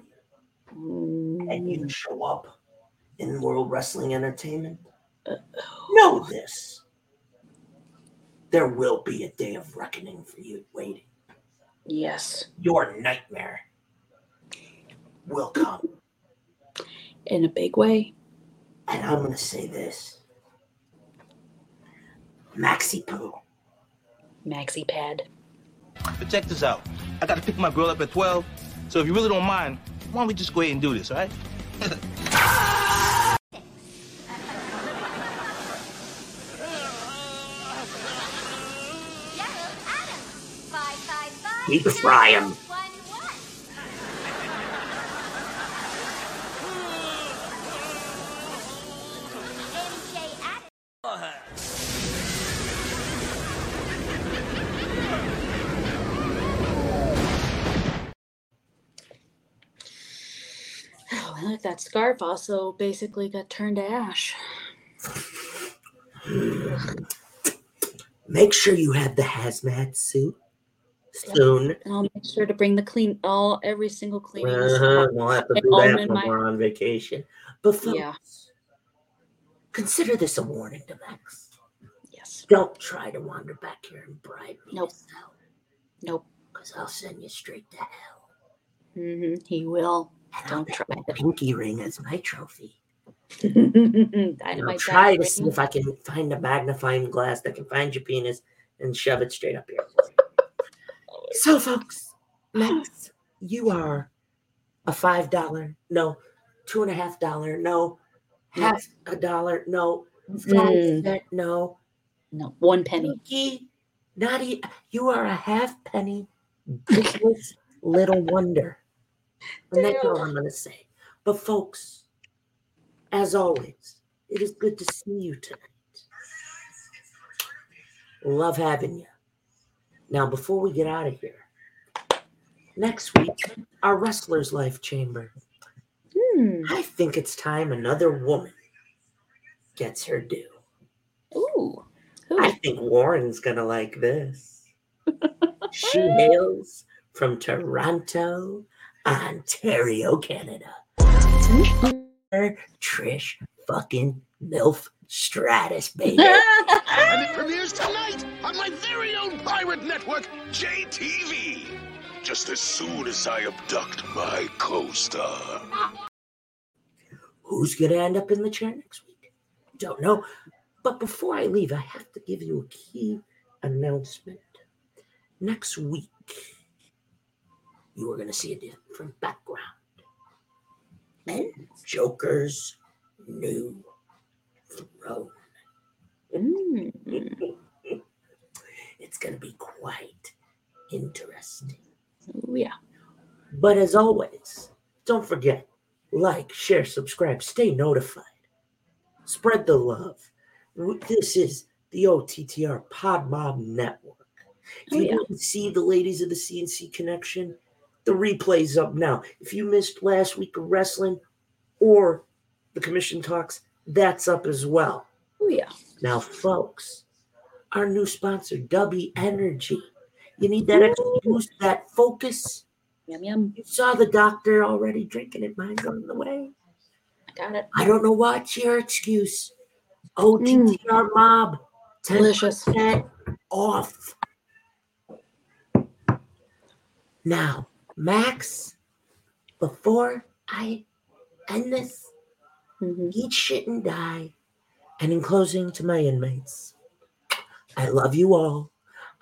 and you mm. show up in World Wrestling Entertainment, uh, know this. There will be a day of reckoning for you waiting. Yes. Your nightmare will come. In a big way. And I'm going to say this Maxi Poo, Maxi pad. But check this out. I gotta pick my girl up at 12, so if you really don't mind, why don't we just go ahead and do this, all right? Keep fry him. Oh, that scarf also basically got turned to ash. Make sure you have the hazmat suit soon. And I'll make sure to bring the clean all every single cleaning. Uh-huh. We'll have to do that when my- we're on vacation. But folks, Yeah. consider this a warning to Max. Yes. Don't try to wander back here and bribe me. Nope. Nope. Because I'll send you straight to hell. hmm He will. Don't try That pinky ring as my trophy. And I'll try to Dynamite. see if I can find a magnifying glass that can find your penis and shove it straight up here. So, folks, Max, you are a five dollar, no, two and a half dollar, no, half a dollar, no, five Mm. cent, no, No, one penny. Pinky, not e- you are a half penny business little wonder. And that's all I'm gonna say. But folks, as always, it is good to see you tonight. Love having you. Now, before we get out of here, next week, our Wrestler's Life Chamber. Hmm. I think it's time another woman gets her due. Ooh. I think Warren's gonna like this. she hails from Toronto, Ontario, Canada. Trish fucking MILF Stratus, baby. and it premieres tonight on my very own pirate network, JTV. Just as soon as I abduct my co-star. Who's gonna end up in the chair next week? Don't know. But before I leave, I have to give you a key announcement. Next week, you are gonna see a different background. And Joker's new throne. Mm. It's gonna be quite interesting. Oh, yeah. But as always, don't forget like, share, subscribe, stay notified, spread the love. This is the OTTR Pod Mob Network. If Oh, you yeah. didn't see the ladies of the CNC Connection, the replay's up now. If you missed last week of wrestling or the commission talks, that's up as well. Oh, yeah. Now, folks, our new sponsor, W Energy. You need that extra boost, that focus. Yum, yum. You saw the doctor already drinking it. Mine's on the way. I got it. I don't know what's your excuse. OTTR mm. mob. 10% Delicious. off. Now, Max, before I end this, mm-hmm. eat shit and die. And in closing to my inmates, I love you all.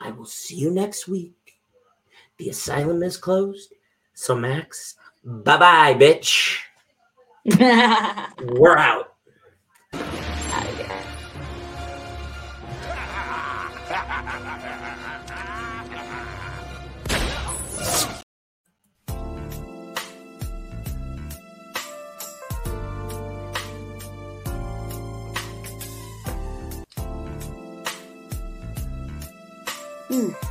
I will see you next week. The asylum is closed. So, Max, bye bye, bitch. We're out. Yum.